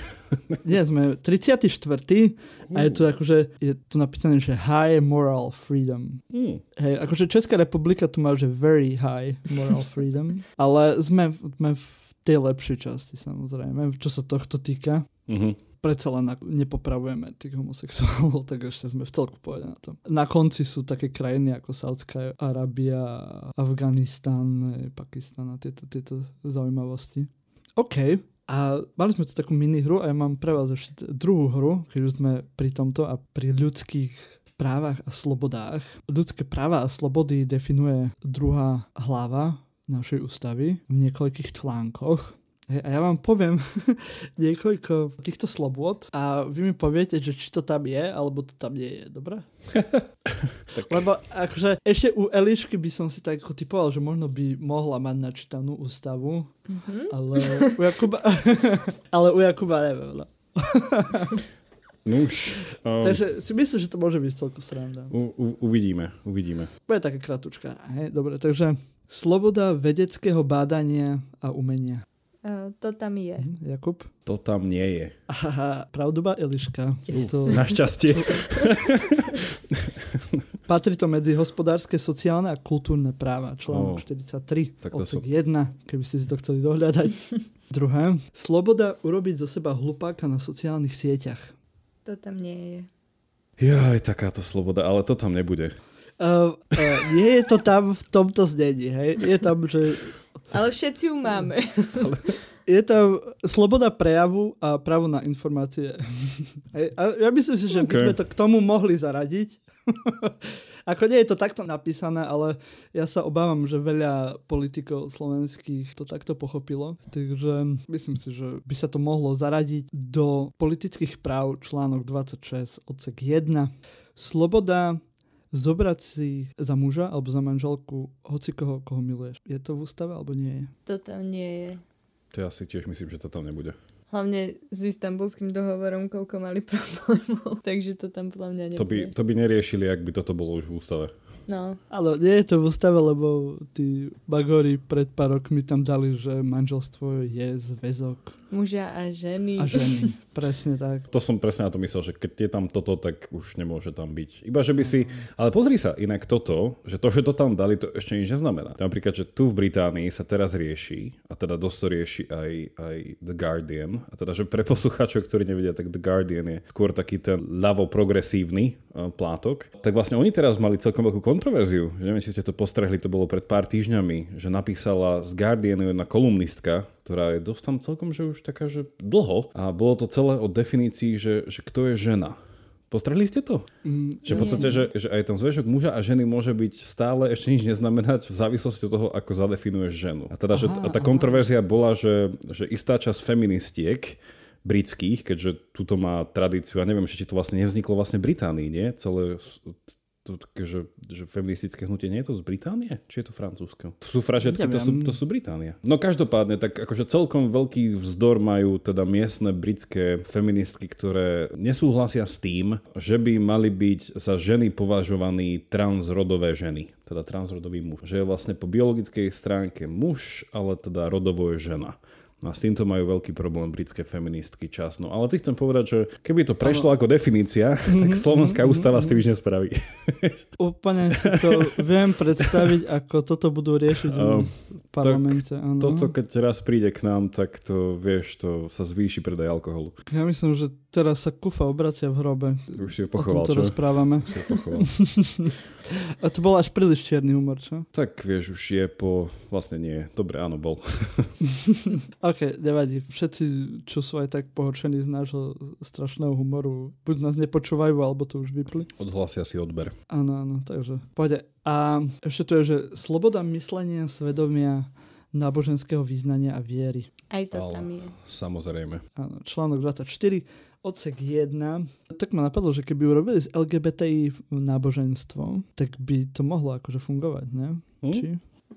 Nie, sme 34. A je tu akože, je tu napísané, že high moral freedom. Mm. Hej, akože Česká republika tu má, že very high moral freedom, ale sme, sme v tej lepšej časti samozrejme, čo sa tohto týka. Mm-hmm. Predsa len nepopravujeme tých homosexuálov, tak ešte sme v celku povedali na tom. Na konci sú také krajiny ako Saudská Arábia, Afganistan, Pakistan a tieto, tieto zaujímavosti. OK, a mali sme tu takú mini hru a ja mám pre vás ešte druhú hru, keď už sme pri tomto a pri ľudských právach a slobodách. Ľudské práva a slobody definuje druhá hlava našej ústavy v niekoľkých článkoch. Hej, a ja vám poviem niekoľko týchto slobod a vy mi poviete, že či to tam je, alebo to tam nie je, dobre? Lebo akože ešte u Elišky by som si tak typoval, že možno by mohla mať načítanú ústavu, mm-hmm. ale u Jakuba, ale u Jakuba neviem. No. Nuž. Um, Takže si myslím, že to môže byť celko sranda. U, u, uvidíme, uvidíme. Bude taká kratučka. Hej, dobre, takže Sloboda vedeckého bádania a umenia. Uh, to tam je. Hm, Jakub? To tam nie je. Aha, pravduba Eliška. Yes. To, Našťastie. patrí to medzi hospodárske, sociálne a kultúrne práva. Článok Ó, 43, tak to odsek 1, keby ste si to chceli dohľadať. Druhé. Sloboda urobiť zo seba hlupáka na sociálnych sieťach. To tam nie je. Jaj, takáto sloboda, ale to tam nebude. Uh, uh, nie je to tam v tomto znení, hej? Je tam, že Ale všetci ju máme. je tam sloboda prejavu a právo na informácie. Hej, a ja myslím si, že by OK. sme to k tomu mohli zaradiť. Ako nie je to takto napísané, ale ja sa obávam, že veľa politikov slovenských to takto pochopilo. Takže myslím si, že by sa to mohlo zaradiť do politických práv článok 26 odsek 1. Sloboda zobrať si za muža alebo za manželku hoci koho, koho miluješ. Je to v ústave alebo nie je? To tam nie je. To ja si tiež myslím, že to tam nebude. Hlavne s istambulským dohovorom, koľko mali problémov. Takže to tam podľa mňa nebude. To by, to by neriešili, ak by toto bolo už v ústave. No, Ale nie je to v ústave, lebo tí bagori pred pár rokmi tam dali, že manželstvo je zväzok muža a ženy. a ženy. Presne tak. To som presne na to myslel, že keď je tam toto, tak už nemôže tam byť. Iba, že by si... Ale pozri sa, inak toto, že to, že to tam dali, to ešte nič neznamená. Napríklad, že tu v Británii sa teraz rieši, a teda dosť to rieši aj, aj The Guardian, a teda, že pre poslucháčov, ktorí nevedia, tak The Guardian je skôr taký ten ľavo-progresívny eh, plátok, tak vlastne oni teraz mali celkom veľkú kontroverziu. Že neviem, či ste to postrehli, to bolo pred pár týždňami, že napísala z Guardianu jedna kolumnistka, ktorá je dosť tam celkom, že už taká, že dlho. A bolo to celé o definícii, že, že kto je žena. Postrehli ste to? Mm, Že v podstate, že, že aj ten zväžok muža a ženy môže byť stále ešte nič neznamenať v závislosti od toho, ako zadefinuješ ženu. A teda, že Aha, a tá kontroverzia bola, že, že istá časť feministiek britských, keďže túto má tradíciu, a neviem, či to vlastne nevzniklo vlastne Británii, nie? Celé to, také, že, že feministické hnutie nie je to z Británie? Či je to francúzsko? Sufražetky to sú, to sú Británia. No každopádne, tak akože celkom veľký vzdor majú teda miestne britské feministky, ktoré nesúhlasia s tým, že by mali byť za ženy považovaní transrodové ženy. Teda transrodový muž. Že je vlastne po biologickej stránke muž, ale teda rodovo je žena. No a s týmto majú veľký problém britské feministky časno. Ale ty chcem povedať, že keby to prešlo ako definícia, tak slovenská ústava s tým nič nespraví. Úplne si to viem predstaviť, ako toto budú riešiť v parlamente. Toto keď raz príde k nám, tak to, vieš, to sa zvýši predaj alkoholu. Ja myslím, že teraz sa kufa obracia v hrobe. Už si ho O pochoval, čo? rozprávame. Si ho pochoval. A to bol až príliš čierny humor, čo? tak vieš, už je po... Vlastne nie. Dobre, áno, bol. OK, nevadí. Všetci, čo sú aj tak pohoršení z nášho strašného humoru, buď nás nepočúvajú, alebo to už vypli. Odhlasia si odber. Áno, áno, takže pôjde. A ešte to je, že sloboda myslenia, svedomia, náboženského význania a viery. Aj to Ale- tam je. Samozrejme. Áno, článok 24, odsek 1. Tak ma napadlo, že keby urobili z LGBTI náboženstvo, tak by to mohlo akože fungovať, ne? Hm? Či?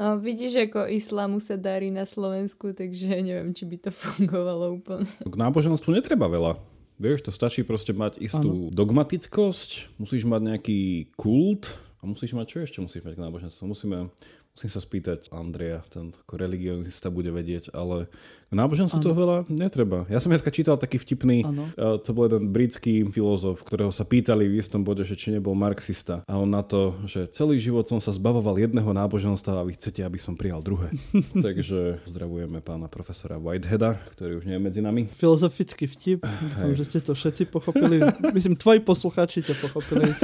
No, vidíš, ako islamu sa darí na Slovensku, takže neviem, či by to fungovalo úplne. K náboženstvu netreba veľa. Vieš, to stačí proste mať istú dogmatickosť, musíš mať nejaký kult a musíš mať, čo ešte musíš mať k náboženstvu? Musíme, musím sa spýtať Andreja, ten ako religionista bude vedieť, ale k náboženstvu to veľa netreba. Ja som dneska čítal taký vtipný, Áno. uh, to bol jeden britský filozof, ktorého sa pýtali v istom bode, že či nebol marxista. A on na to, že celý život som sa zbavoval jedného náboženstva a vy chcete, aby som prijal druhé. Takže zdravujeme pána profesora Whiteheada, ktorý už nie je medzi nami. Filozofický vtip. Dúfam, že ste to všetci pochopili. Myslím, tvoji poslucháči to pochopili.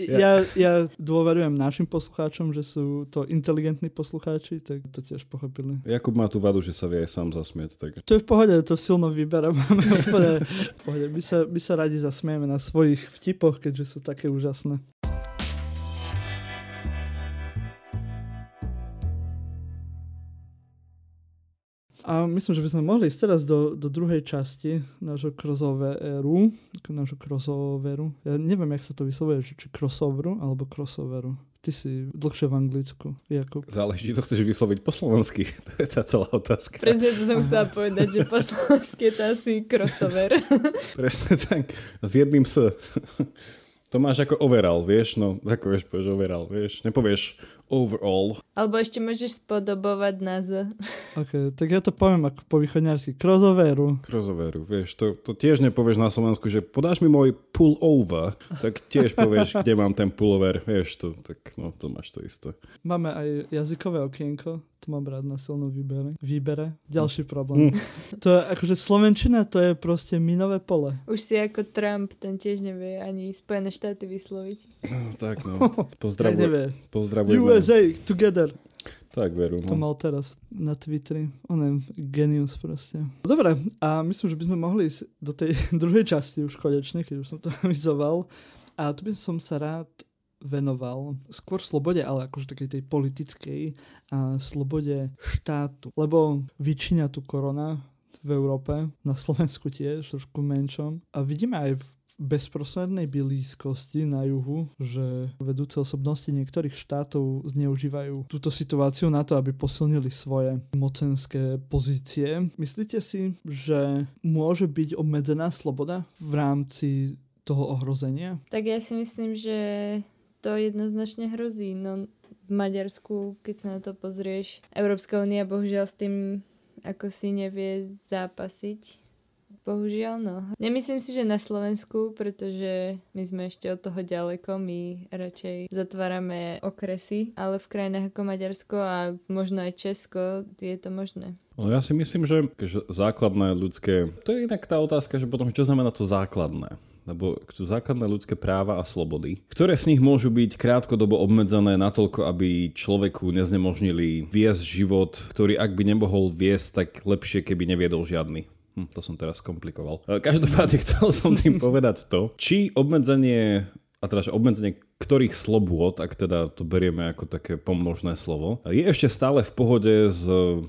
Ja, ja dôverujem našim poslucháčom, že sú to inteligentní poslucháči, tak to tiež pochopili. Jakub má tú vadu, že sa vie aj sám zasmiať, tak To je v pohode, to silno vyberám. Úplne v pohode. My sa, my sa radi zasmieme na svojich vtipoch, keďže sú také úžasné. A myslím, že by sme mohli ísť teraz do, do druhej časti nášho crossoveru. Nášho crossoveru. Ja neviem, jak sa to vyslovuje, či crossoveru alebo crossoveru. Ty si dlhšie v Anglicku, Jakub. záleží, to chceš vysloviť po slovensky. To je tá celá otázka. Presne to som chcela povedať, že po slovensky je to asi crossover. Presne tak. S jedným S. To máš ako overall, vieš, no, ako vieš, povieš overall, vieš, nepovieš overall. Alebo ešte môžeš spodobovať na Z. Ok, tak ja to poviem ako po východňarsky. Crossoveru. Crossoveru, vieš, to, to tiež nepovieš na Slovensku, že podáš mi môj pullover, tak tiež povieš, kde mám ten pullover, vieš, to, tak no, to máš to isté. Máme aj jazykové okienko, to mám rád na silnom výbere. Výbere. Ďalší problém. to je, akože Slovenčina, to je proste minové pole. Už si ako Trump, ten tiež nevie ani Spojené štáty vysloviť. No, tak no, Jak pozdravuj, nevie. pozdravujeme. USA, together. Tak veru, To no. mal teraz na Twitteri. On je genius proste. Dobre, a myslím, že by sme mohli ísť do tej druhej časti už konečne, keď už som to avizoval. A tu by som sa rád venoval skôr slobode, ale akože takej tej politickej a slobode štátu. Lebo vyčíňa tu korona v Európe, na Slovensku tiež, trošku menšom. A vidíme aj v bezprostrednej blízkosti na juhu, že vedúce osobnosti niektorých štátov zneužívajú túto situáciu na to, aby posilnili svoje mocenské pozície. Myslíte si, že môže byť obmedzená sloboda v rámci toho ohrozenia? Tak ja si myslím, že to jednoznačne hrozí. No, v Maďarsku, keď sa na to pozrieš, Európska únia bohužiaľ s tým ako si nevie zápasiť. Bohužiaľ, no. Nemyslím si, že na Slovensku, pretože my sme ešte od toho ďaleko, my radšej zatvárame okresy, ale v krajinách ako Maďarsko a možno aj Česko je to možné. No ja si myslím, že, základné ľudské... To je inak tá otázka, že potom čo znamená to základné? Lebo sú základné ľudské práva a slobody, ktoré z nich môžu byť krátkodobo obmedzené natoľko, aby človeku neznemožnili viesť život, ktorý ak by nemohol viesť, tak lepšie, keby neviedol žiadny. Hm, to som teraz komplikoval. E, Každopádne chcel som tým povedať to, či obmedzenie a teda obmedzenie ktorých slobôd, ak teda to berieme ako také pomnožné slovo, je ešte stále v pohode z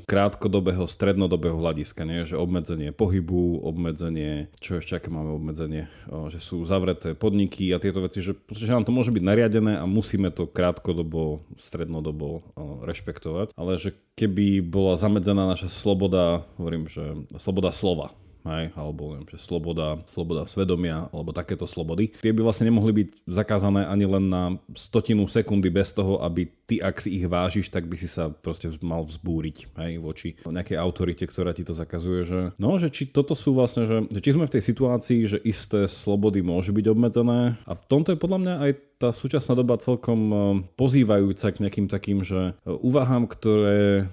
krátkodobého, strednodobého hľadiska, nie? že obmedzenie pohybu, obmedzenie, čo ešte aké máme obmedzenie, že sú zavreté podniky a tieto veci, že, že nám to môže byť nariadené a musíme to krátkodobo, strednodobo rešpektovať, ale že keby bola zamedzená naša sloboda, hovorím, že sloboda slova, hej, alebo neviem, že sloboda, sloboda svedomia, alebo takéto slobody. Tie by vlastne nemohli byť zakázané ani len na stotinu sekundy bez toho, aby ty, ak si ich vážiš, tak by si sa proste mal vzbúriť, hej, voči nejakej autorite, ktorá ti to zakazuje, že no, že či toto sú vlastne, že, že či sme v tej situácii, že isté slobody môžu byť obmedzené a v tomto je podľa mňa aj tá súčasná doba celkom eh, pozývajúca k nejakým takým, že eh, úvahám, ktoré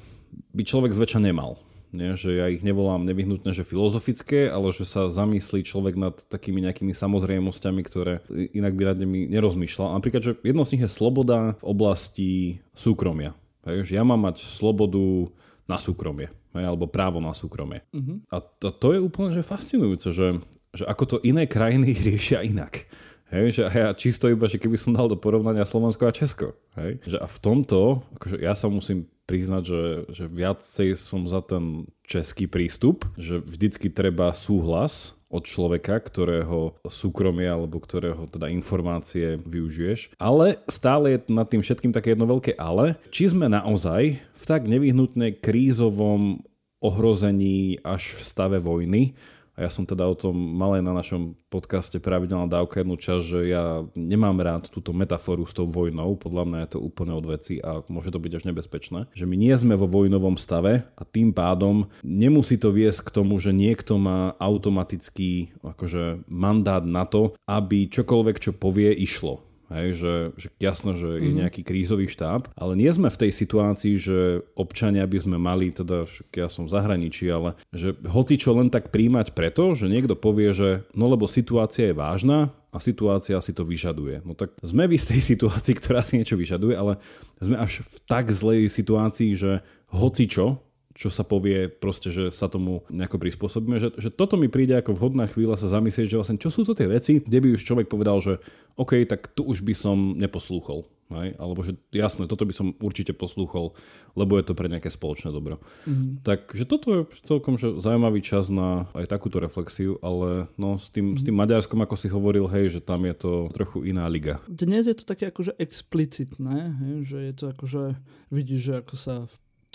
by človek zväčša nemal. Nie, že ja ich nevolám nevyhnutne, že filozofické, ale že sa zamyslí človek nad takými nejakými samozrejmosťami, ktoré inak by radne mi nerozmýšľal. Napríklad, že jedno z nich je sloboda v oblasti súkromia. Hej, že ja mám mať slobodu na súkromie, hej, alebo právo na súkromie. Uh-huh. A to, to je úplne že fascinujúce, že, že ako to iné krajiny riešia inak. Hej, že ja čisto iba, že keby som dal do porovnania Slovensko a Česko. Hej, že a v tomto, akože ja sa musím priznať, že, že viacej som za ten český prístup, že vždycky treba súhlas od človeka, ktorého súkromie alebo ktorého teda informácie využiješ. Ale stále je nad tým všetkým také jedno veľké ale. Či sme naozaj v tak nevyhnutne krízovom ohrození až v stave vojny, a ja som teda o tom mal aj na našom podcaste Pravidelná dávka jednu časť, že ja nemám rád túto metaforu s tou vojnou, podľa mňa je to úplne od veci a môže to byť až nebezpečné. Že my nie sme vo vojnovom stave a tým pádom nemusí to viesť k tomu, že niekto má automatický akože mandát na to, aby čokoľvek, čo povie, išlo. Hej, že, že jasno, že je nejaký krízový štáb, ale nie sme v tej situácii, že občania by sme mali, teda ja som v zahraničí, ale že hoci čo len tak príjmať preto, že niekto povie, že no lebo situácia je vážna a situácia si to vyžaduje. No tak sme v istej situácii, ktorá si niečo vyžaduje, ale sme až v tak zlej situácii, že hoci čo, čo sa povie proste, že sa tomu nejako prispôsobíme, že, že toto mi príde ako vhodná chvíľa sa zamyslieť, že vlastne čo sú to tie veci, kde by už človek povedal, že OK, tak tu už by som neposlúchol. Hej? Alebo že jasné, toto by som určite poslúchol, lebo je to pre nejaké spoločné dobro. Mm. Takže toto je celkom že zaujímavý čas na aj takúto reflexiu, ale no s tým, mm. s tým Maďarskom, ako si hovoril, hej, že tam je to trochu iná liga. Dnes je to také akože explicitné, hej, že je to akože, vidíš, že ako sa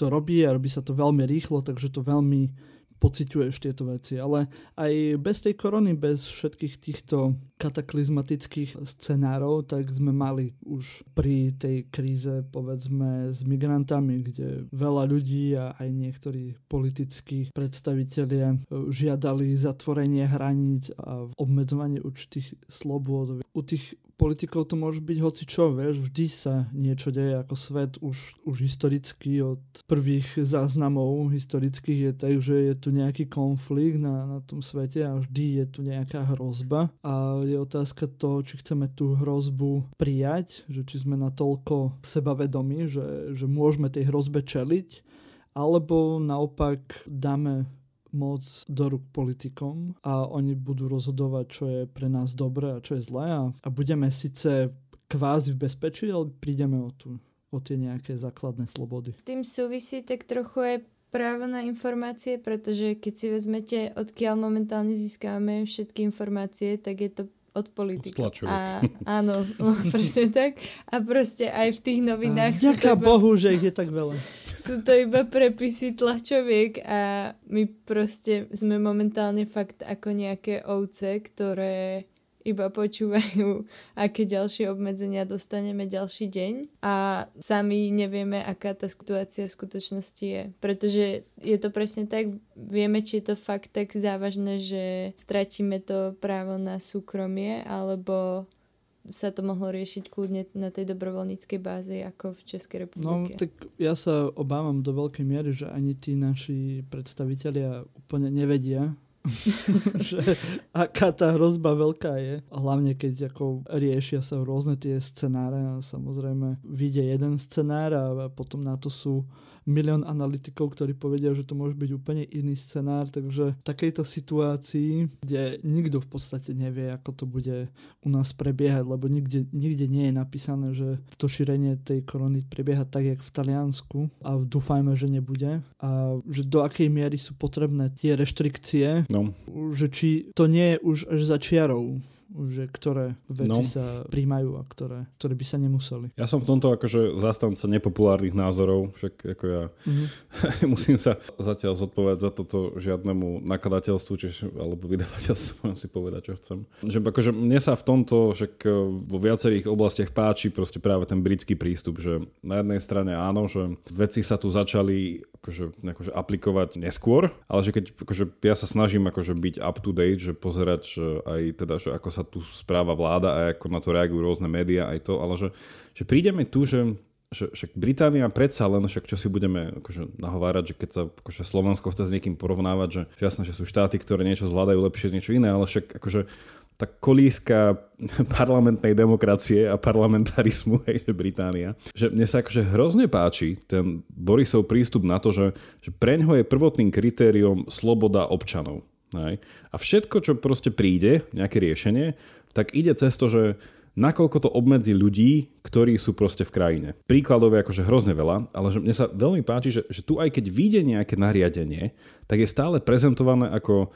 to robí a robí sa to veľmi rýchlo, takže to veľmi pociťuješ tieto veci. Ale aj bez tej korony, bez všetkých týchto kataklizmatických scenárov, tak sme mali už pri tej kríze, povedzme, s migrantami, kde veľa ľudí a aj niektorí politickí predstavitelia žiadali zatvorenie hraníc a obmedzovanie určitých slobôd. U tých politikov to môže byť hoci čo, vieš, vždy sa niečo deje ako svet už, už historicky od prvých záznamov historických je tak, že je tu nejaký konflikt na, na tom svete a vždy je tu nejaká hrozba. A je otázka toho, či chceme tú hrozbu prijať, že či sme natoľko sebavedomí, že, že môžeme tej hrozbe čeliť, alebo naopak dáme moc do rúk politikom a oni budú rozhodovať, čo je pre nás dobré a čo je zlé a, a budeme síce kvázi v bezpečí, ale prídeme o, tu, o tie nejaké základné slobody. S tým súvisí tak trochu aj právo na informácie, pretože keď si vezmete, odkiaľ momentálne získame všetky informácie, tak je to od politikov. A, áno, presne tak. A proste aj v tých novinách... Ďaká iba... Bohu, že ich je tak veľa. Sú to iba prepisy tlačoviek a my proste sme momentálne fakt ako nejaké ovce, ktoré iba počúvajú, aké ďalšie obmedzenia dostaneme ďalší deň a sami nevieme, aká tá situácia v skutočnosti je. Pretože je to presne tak, vieme, či je to fakt tak závažné, že stratíme to právo na súkromie, alebo sa to mohlo riešiť kľudne na tej dobrovoľníckej báze ako v Českej no, republike. No, tak ja sa obávam do veľkej miery, že ani tí naši predstavitelia úplne nevedia, že aká tá hrozba veľká je. Hlavne keď ako riešia sa rôzne tie scenáre a samozrejme vyjde jeden scenár a potom na to sú milión analytikov, ktorí povedia, že to môže byť úplne iný scenár, takže v takejto situácii, kde nikto v podstate nevie, ako to bude u nás prebiehať, lebo nikde, nikde nie je napísané, že to šírenie tej korony prebieha tak, jak v Taliansku. A dúfajme, že nebude. A že do akej miery sú potrebné tie reštrikcie, no. že či to nie je už až za čiarou že ktoré veci no. sa príjmajú a ktoré, ktoré by sa nemuseli. Ja som v tomto akože zastanca nepopulárnych názorov, však ako ja mm-hmm. musím sa zatiaľ zodpovedať za toto žiadnemu nakladateľstvu, čiže, alebo vydavateľstvu, mám si povedať, čo chcem. Že akože mne sa v tomto však e, vo viacerých oblastiach páči proste práve ten britský prístup, že na jednej strane áno, že veci sa tu začali akože, akože aplikovať neskôr, ale že keď akože ja sa snažím akože byť up to date, že pozerať že aj teda, že ako sa tu správa vláda a ako na to reagujú rôzne médiá aj to, ale že, že prídeme tu, že že však Británia predsa len, však čo si budeme akože nahovárať, že keď sa akože Slovensko chce s niekým porovnávať, že, že jasné, že sú štáty, ktoré niečo zvládajú lepšie, niečo iné, ale však akože tá kolíska parlamentnej demokracie a parlamentarizmu, hej, že Británia, že mne sa akože hrozne páči ten Borisov prístup na to, že, že preňho je prvotným kritériom sloboda občanov. Hej. A všetko, čo proste príde, nejaké riešenie, tak ide cez to, že nakoľko to obmedzi ľudí, ktorí sú proste v krajine. Príkladov je akože hrozne veľa, ale že mne sa veľmi páči, že, že tu aj keď vyjde nejaké nariadenie, tak je stále prezentované ako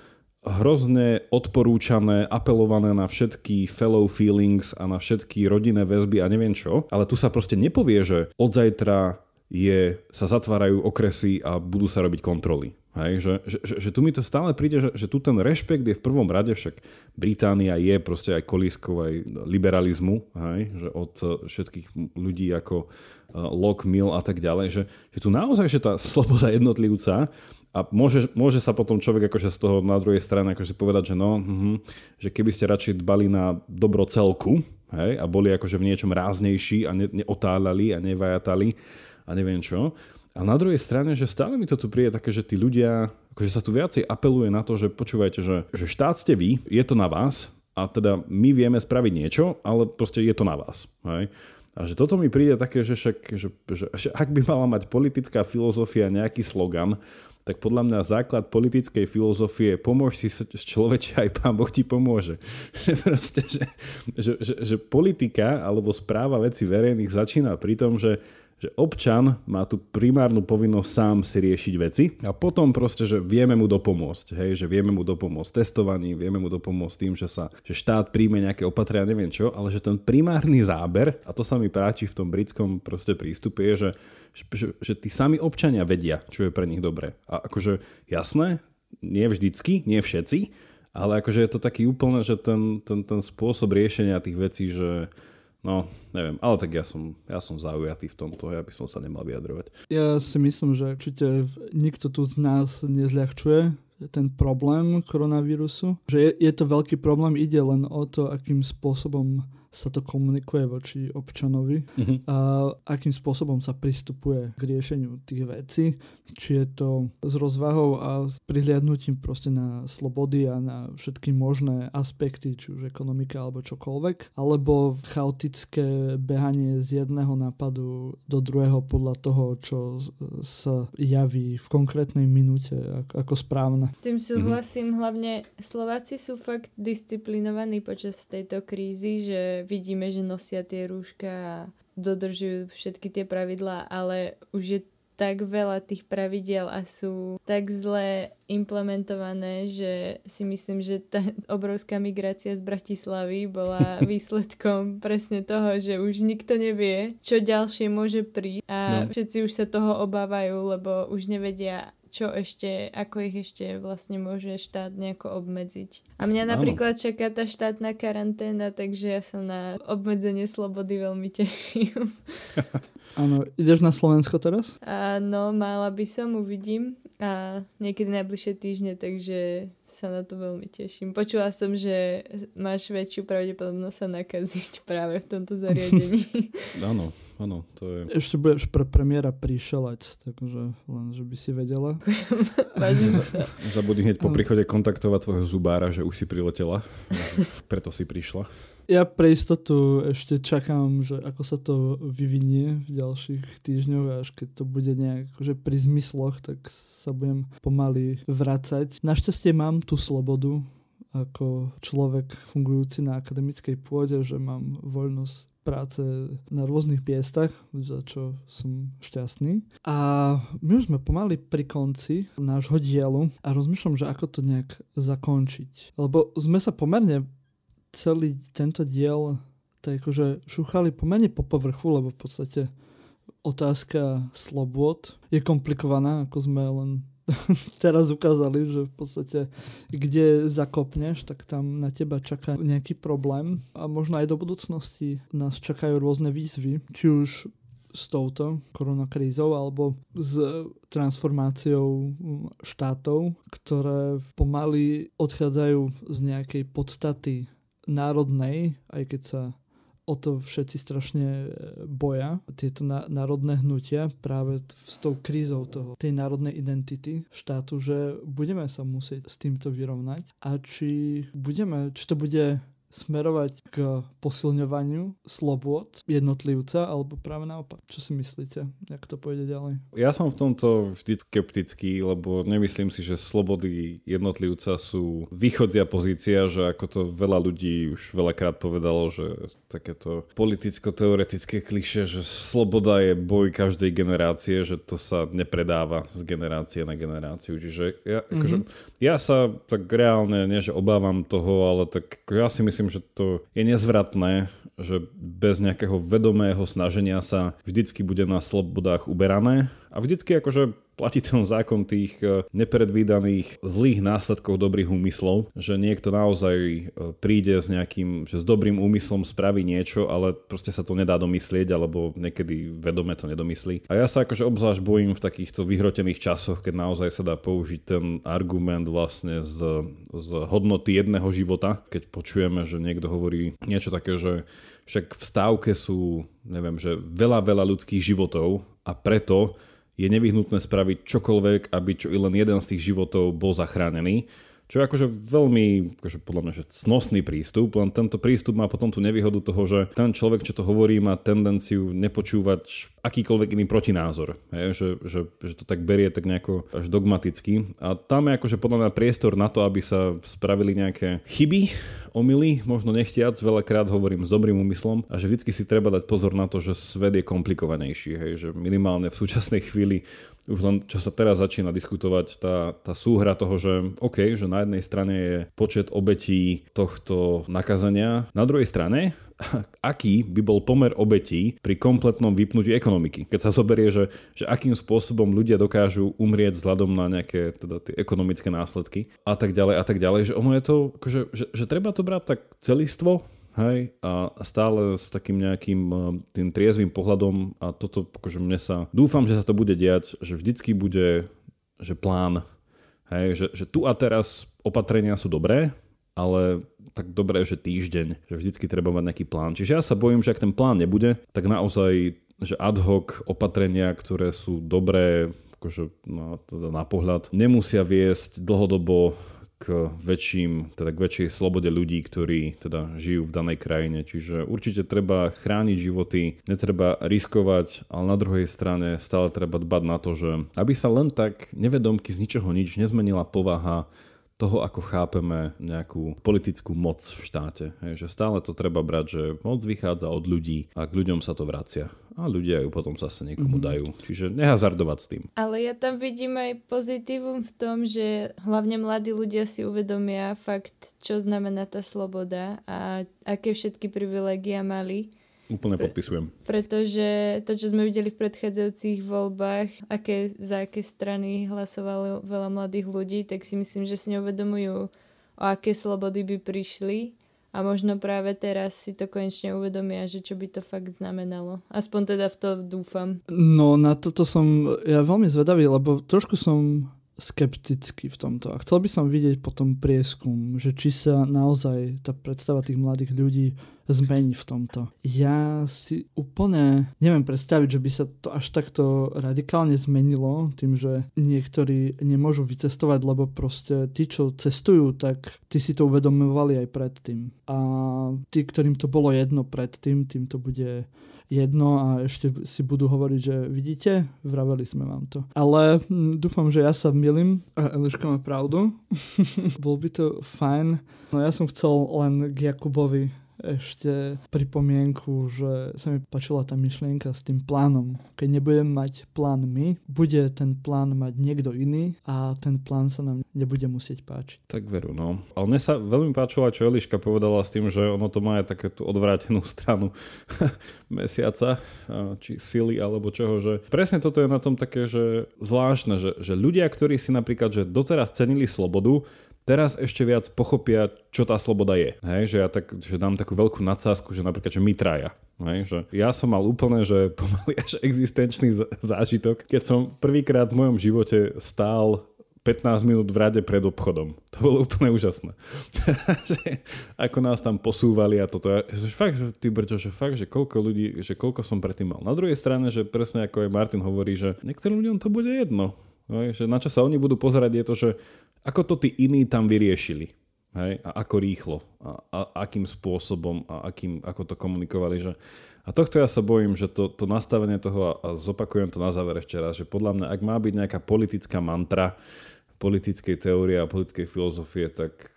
hrozne odporúčané, apelované na všetky fellow feelings a na všetky rodinné väzby a neviem čo, ale tu sa proste nepovie, že od zajtra je, sa zatvárajú okresy a budú sa robiť kontroly. Hej, že, že, že, že tu mi to stále príde, že, že tu ten rešpekt je v prvom rade, však Británia je proste aj kolískou aj liberalizmu, hej, že od všetkých ľudí ako uh, Locke, Mill a tak ďalej, že, že tu naozaj, že tá sloboda jednotlivca a môže, môže sa potom človek akože z toho na druhej strane akože povedať, že no, uh-huh, že keby ste radšej dbali na dobro celku, hej, a boli akože v niečom ráznejší a ne, neotáľali a nevajatali a neviem čo, a na druhej strane, že stále mi to tu príde také, že tí ľudia, akože sa tu viacej apeluje na to, že počúvajte, že, že štát ste vy, je to na vás a teda my vieme spraviť niečo, ale proste je to na vás. Hej? A že toto mi príde také, že, však, že, že, že ak by mala mať politická filozofia nejaký slogan, tak podľa mňa základ politickej filozofie je pomôž si človeče, aj pán Boh ti pomôže. Že, proste, že, že, že, že politika alebo správa veci verejných začína pri tom, že že občan má tú primárnu povinnosť sám si riešiť veci a potom proste, že vieme mu dopomôcť, hej, že vieme mu dopomôcť testovaní, vieme mu dopomôcť tým, že sa že štát príjme nejaké opatrenia, neviem čo, ale že ten primárny záber, a to sa mi páči v tom britskom proste prístupe, je, že, že, že tí sami občania vedia, čo je pre nich dobré. A akože jasné, nie vždycky, nie všetci, ale akože je to taký úplne, že ten, ten, ten spôsob riešenia tých vecí, že No, neviem, ale tak ja som, ja som zaujatý v tomto, ja by som sa nemal vyjadrovať. Ja si myslím, že určite nikto tu z nás nezľahčuje ten problém koronavírusu. Že je, je to veľký problém, ide len o to, akým spôsobom sa to komunikuje voči občanovi uh-huh. a akým spôsobom sa pristupuje k riešeniu tých vecí. Či je to s rozvahou a s prihliadnutím proste na slobody a na všetky možné aspekty, či už ekonomika alebo čokoľvek, alebo chaotické behanie z jedného nápadu do druhého podľa toho, čo sa javí v konkrétnej minúte ako, správne. S tým súhlasím, uh-huh. hlavne Slováci sú fakt disciplinovaní počas tejto krízy, že vidíme, že nosia tie rúška a dodržujú všetky tie pravidlá, ale už je tak veľa tých pravidel a sú tak zle implementované, že si myslím, že tá obrovská migrácia z Bratislavy bola výsledkom presne toho, že už nikto nevie, čo ďalšie môže prísť a no. všetci už sa toho obávajú, lebo už nevedia, čo ešte, ako ich ešte vlastne môže štát nejako obmedziť. A mňa napríklad ano. čaká tá štátna karanténa, takže ja sa na obmedzenie slobody veľmi teším. Áno, ideš na Slovensko teraz? Áno, mala by som, uvidím. A niekedy najbližšie týždne, takže sa na to veľmi teším. Počula som, že máš väčšiu pravdepodobnosť sa nakaziť práve v tomto zariadení. áno, áno, to je... Ešte budeš pre premiéra prišelať, takže len, že by si vedela. Zabudni hneď po príchode kontaktovať tvojho zubára, že už si priletela. Preto si prišla. Ja pre istotu ešte čakám, že ako sa to vyvinie v ďalších týždňoch až keď to bude nejak že pri zmysloch, tak sa budem pomaly vracať. Našťastie mám tú slobodu ako človek fungujúci na akademickej pôde, že mám voľnosť práce na rôznych piestach, za čo som šťastný. A my už sme pomaly pri konci nášho dielu a rozmýšľam, že ako to nejak zakončiť. Lebo sme sa pomerne celý tento diel tak akože šúchali pomerne po povrchu, lebo v podstate otázka slobod je komplikovaná, ako sme len teraz ukázali, že v podstate kde zakopneš, tak tam na teba čaká nejaký problém a možno aj do budúcnosti nás čakajú rôzne výzvy, či už s touto koronakrízou alebo s transformáciou štátov, ktoré pomaly odchádzajú z nejakej podstaty národnej, aj keď sa o to všetci strašne e, boja, tieto národné hnutia práve s tou krízou toho, tej národnej identity štátu, že budeme sa musieť s týmto vyrovnať a či budeme, či to bude smerovať k posilňovaniu slobod jednotlivca, alebo práve naopak. Čo si myslíte? Jak to pôjde ďalej? Ja som v tomto vždy skeptický, lebo nemyslím si, že slobody jednotlivca sú východzia pozícia, že ako to veľa ľudí už veľakrát povedalo, že takéto politicko-teoretické kliše, že sloboda je boj každej generácie, že to sa nepredáva z generácie na generáciu. Čiže ja, mm-hmm. akože, ja sa tak reálne, nie že obávam toho, ale tak ja si myslím, myslím, že to je nezvratné, že bez nejakého vedomého snaženia sa vždycky bude na slobodách uberané. A vždycky akože platí ten zákon tých e, nepredvídaných zlých následkov dobrých úmyslov, že niekto naozaj e, príde s nejakým, že s dobrým úmyslom spraví niečo, ale proste sa to nedá domyslieť, alebo niekedy vedome to nedomyslí. A ja sa akože obzvlášť bojím v takýchto vyhrotených časoch, keď naozaj sa dá použiť ten argument vlastne z, z hodnoty jedného života, keď počujeme, že niekto hovorí niečo také, že však v stávke sú, neviem, že veľa, veľa ľudských životov a preto je nevyhnutné spraviť čokoľvek, aby čo i len jeden z tých životov bol zachránený. Čo je akože veľmi, akože podľa mňa, že cnosný prístup, len tento prístup má potom tú nevýhodu toho, že ten človek, čo to hovorí, má tendenciu nepočúvať akýkoľvek iný protinázor. Hej, že, že, že to tak berie tak nejako až dogmaticky. A tam je akože podľa mňa priestor na to, aby sa spravili nejaké chyby, omily, možno nechtiac, veľakrát hovorím s dobrým úmyslom a že vždycky si treba dať pozor na to, že svet je komplikovanejší. Hej, že minimálne v súčasnej chvíli už len čo sa teraz začína diskutovať, tá, tá súhra toho, že OK, že na jednej strane je počet obetí tohto nakazania, na druhej strane, aký by bol pomer obetí pri kompletnom vypnutí ekonomiky. Keď sa zoberie, že, že akým spôsobom ľudia dokážu umrieť vzhľadom na nejaké teda tie ekonomické následky a tak ďalej a tak ďalej, že ono je to, akože, že, že treba to brať tak celistvo, Hej, a stále s takým nejakým eh, tým triezvým pohľadom a toto akože mne sa, dúfam, že sa to bude diať, že vždycky bude, že plán, hej, že, že tu a teraz opatrenia sú dobré, ale tak dobré, že týždeň, že vždycky treba mať nejaký plán. Čiže ja sa bojím, že ak ten plán nebude, tak naozaj, že ad hoc opatrenia, ktoré sú dobré, akože na, teda na pohľad, nemusia viesť dlhodobo k väčším, teda k väčšej slobode ľudí, ktorí teda žijú v danej krajine. Čiže určite treba chrániť životy, netreba riskovať, ale na druhej strane stále treba dbať na to, že aby sa len tak nevedomky z ničoho nič nezmenila povaha toho, ako chápeme nejakú politickú moc v štáte. Hej, že stále to treba brať, že moc vychádza od ľudí a k ľuďom sa to vracia. A ľudia ju potom zase niekomu mm-hmm. dajú. Čiže nehazardovať s tým. Ale ja tam vidím aj pozitívum v tom, že hlavne mladí ľudia si uvedomia fakt, čo znamená tá sloboda a aké všetky privilegia mali Úplne podpisujem. Pretože to, čo sme videli v predchádzajúcich voľbách, aké, za aké strany hlasovalo veľa mladých ľudí, tak si myslím, že si neuvedomujú, o aké slobody by prišli a možno práve teraz si to konečne uvedomia, že čo by to fakt znamenalo. Aspoň teda v to dúfam. No na toto som ja veľmi zvedavý, lebo trošku som skeptický v tomto. A chcel by som vidieť potom prieskum, že či sa naozaj tá predstava tých mladých ľudí zmení v tomto. Ja si úplne neviem predstaviť, že by sa to až takto radikálne zmenilo tým, že niektorí nemôžu vycestovať, lebo proste tí, čo cestujú, tak tí si to uvedomovali aj predtým. A tí, ktorým to bolo jedno predtým, tým to bude jedno a ešte si budú hovoriť, že vidíte, vraveli sme vám to. Ale hm, dúfam, že ja sa milím a Eliška má pravdu. Bol by to fajn. No ja som chcel len k Jakubovi ešte pripomienku, že sa mi páčila tá myšlienka s tým plánom. Keď nebudem mať plán my, bude ten plán mať niekto iný a ten plán sa nám nebude musieť páčiť. Tak veru, no. Ale mne sa veľmi páčilo, čo Eliška povedala s tým, že ono to má aj takéto odvrátenú stranu mesiaca, či sily alebo čoho, že presne toto je na tom také, že zvláštne, že, že ľudia, ktorí si napríklad, že doteraz cenili slobodu, teraz ešte viac pochopia, čo tá sloboda je. Hej, že ja tak, že dám takú veľkú nadsázku, že napríklad, že my traja. Hej, že ja som mal úplne, že pomaly až existenčný zážitok, keď som prvýkrát v mojom živote stál 15 minút v rade pred obchodom. To bolo úplne úžasné. ako nás tam posúvali a toto. Že fakt, že ty brďo, že fakt, že koľko ľudí, že koľko som predtým mal. Na druhej strane, že presne ako aj Martin hovorí, že niektorým ľuďom to bude jedno. Hej, že na čo sa oni budú pozerať je to, že ako to tí iní tam vyriešili. Hej? A ako rýchlo. A, a akým spôsobom a akým, ako to komunikovali. Že... A tohto ja sa bojím, že to, to nastavenie toho, a zopakujem to na záver ešte raz, že podľa mňa, ak má byť nejaká politická mantra politickej teórie a politickej filozofie, tak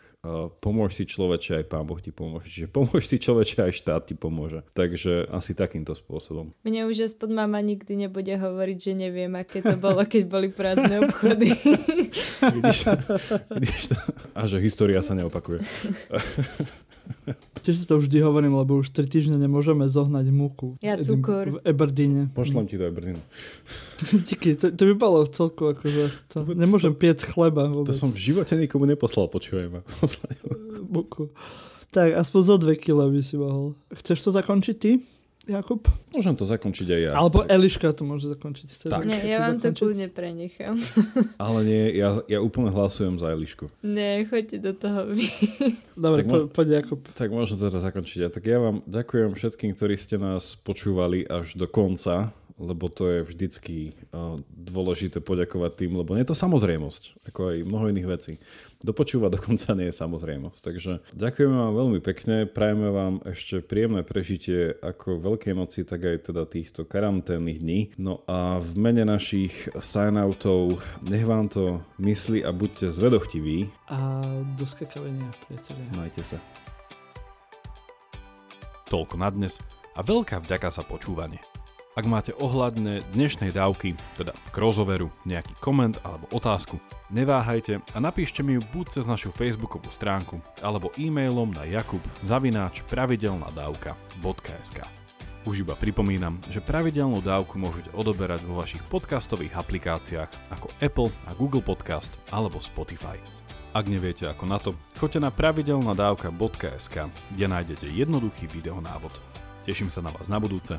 pomôž si človeče, aj pán Boh ti pomôže. Čiže pomôž si človeče, aj štát ti pomôže. Takže asi takýmto spôsobom. Mne už aspoň mama nikdy nebude hovoriť, že neviem, aké to bolo, keď boli prázdne obchody. vidíš, to, vidíš to? A že história sa neopakuje. Tiež si to vždy hovorím, lebo už 3 týždne nemôžeme zohnať múku. Ja cukor. V Eberdíne. Pošlem ti do Eberdínu. Díky, to, to by bolo celku akože, to, nemôžem piec chleba vôbec. To som v živote nikomu neposlal, počúvaj ma. múku. Tak, aspoň za 2 kg by si mohol. Chceš to zakončiť ty? Jakub? Môžem to zakončiť aj ja. Alebo Eliška to môže zakončiť. Chceš tak. Nie, ja vám zakončiť? to kľudne prenechám. Ale nie, ja, ja úplne hlasujem za Elišku. Nie, choďte do toho vy. Dobre, po, poď Jakub. Tak môžem teda zakončiť. Ja, tak ja vám ďakujem všetkým, ktorí ste nás počúvali až do konca lebo to je vždycky dôležité poďakovať tým, lebo nie je to samozrejmosť, ako aj mnoho iných vecí. Dopočúvať dokonca nie je samozrejmosť. Takže ďakujeme vám veľmi pekne, prajeme vám ešte príjemné prežitie ako Veľkej noci, tak aj teda týchto karanténnych dní. No a v mene našich sign-outov nech vám to myslí a buďte zvedochtiví. A do skakavenia, priatelia. Majte sa. Toľko na dnes a veľká vďaka za počúvanie. Ak máte ohľadne dnešnej dávky, teda k rozoveru, nejaký koment alebo otázku, neváhajte a napíšte mi ju buď cez našu facebookovú stránku alebo e-mailom na jakub zavináč pravidelnadavka.sk Už iba pripomínam, že pravidelnú dávku môžete odoberať vo vašich podcastových aplikáciách ako Apple a Google Podcast alebo Spotify. Ak neviete ako na to, choďte na pravidelnadavka.sk, kde nájdete jednoduchý videonávod. Teším sa na vás na budúce,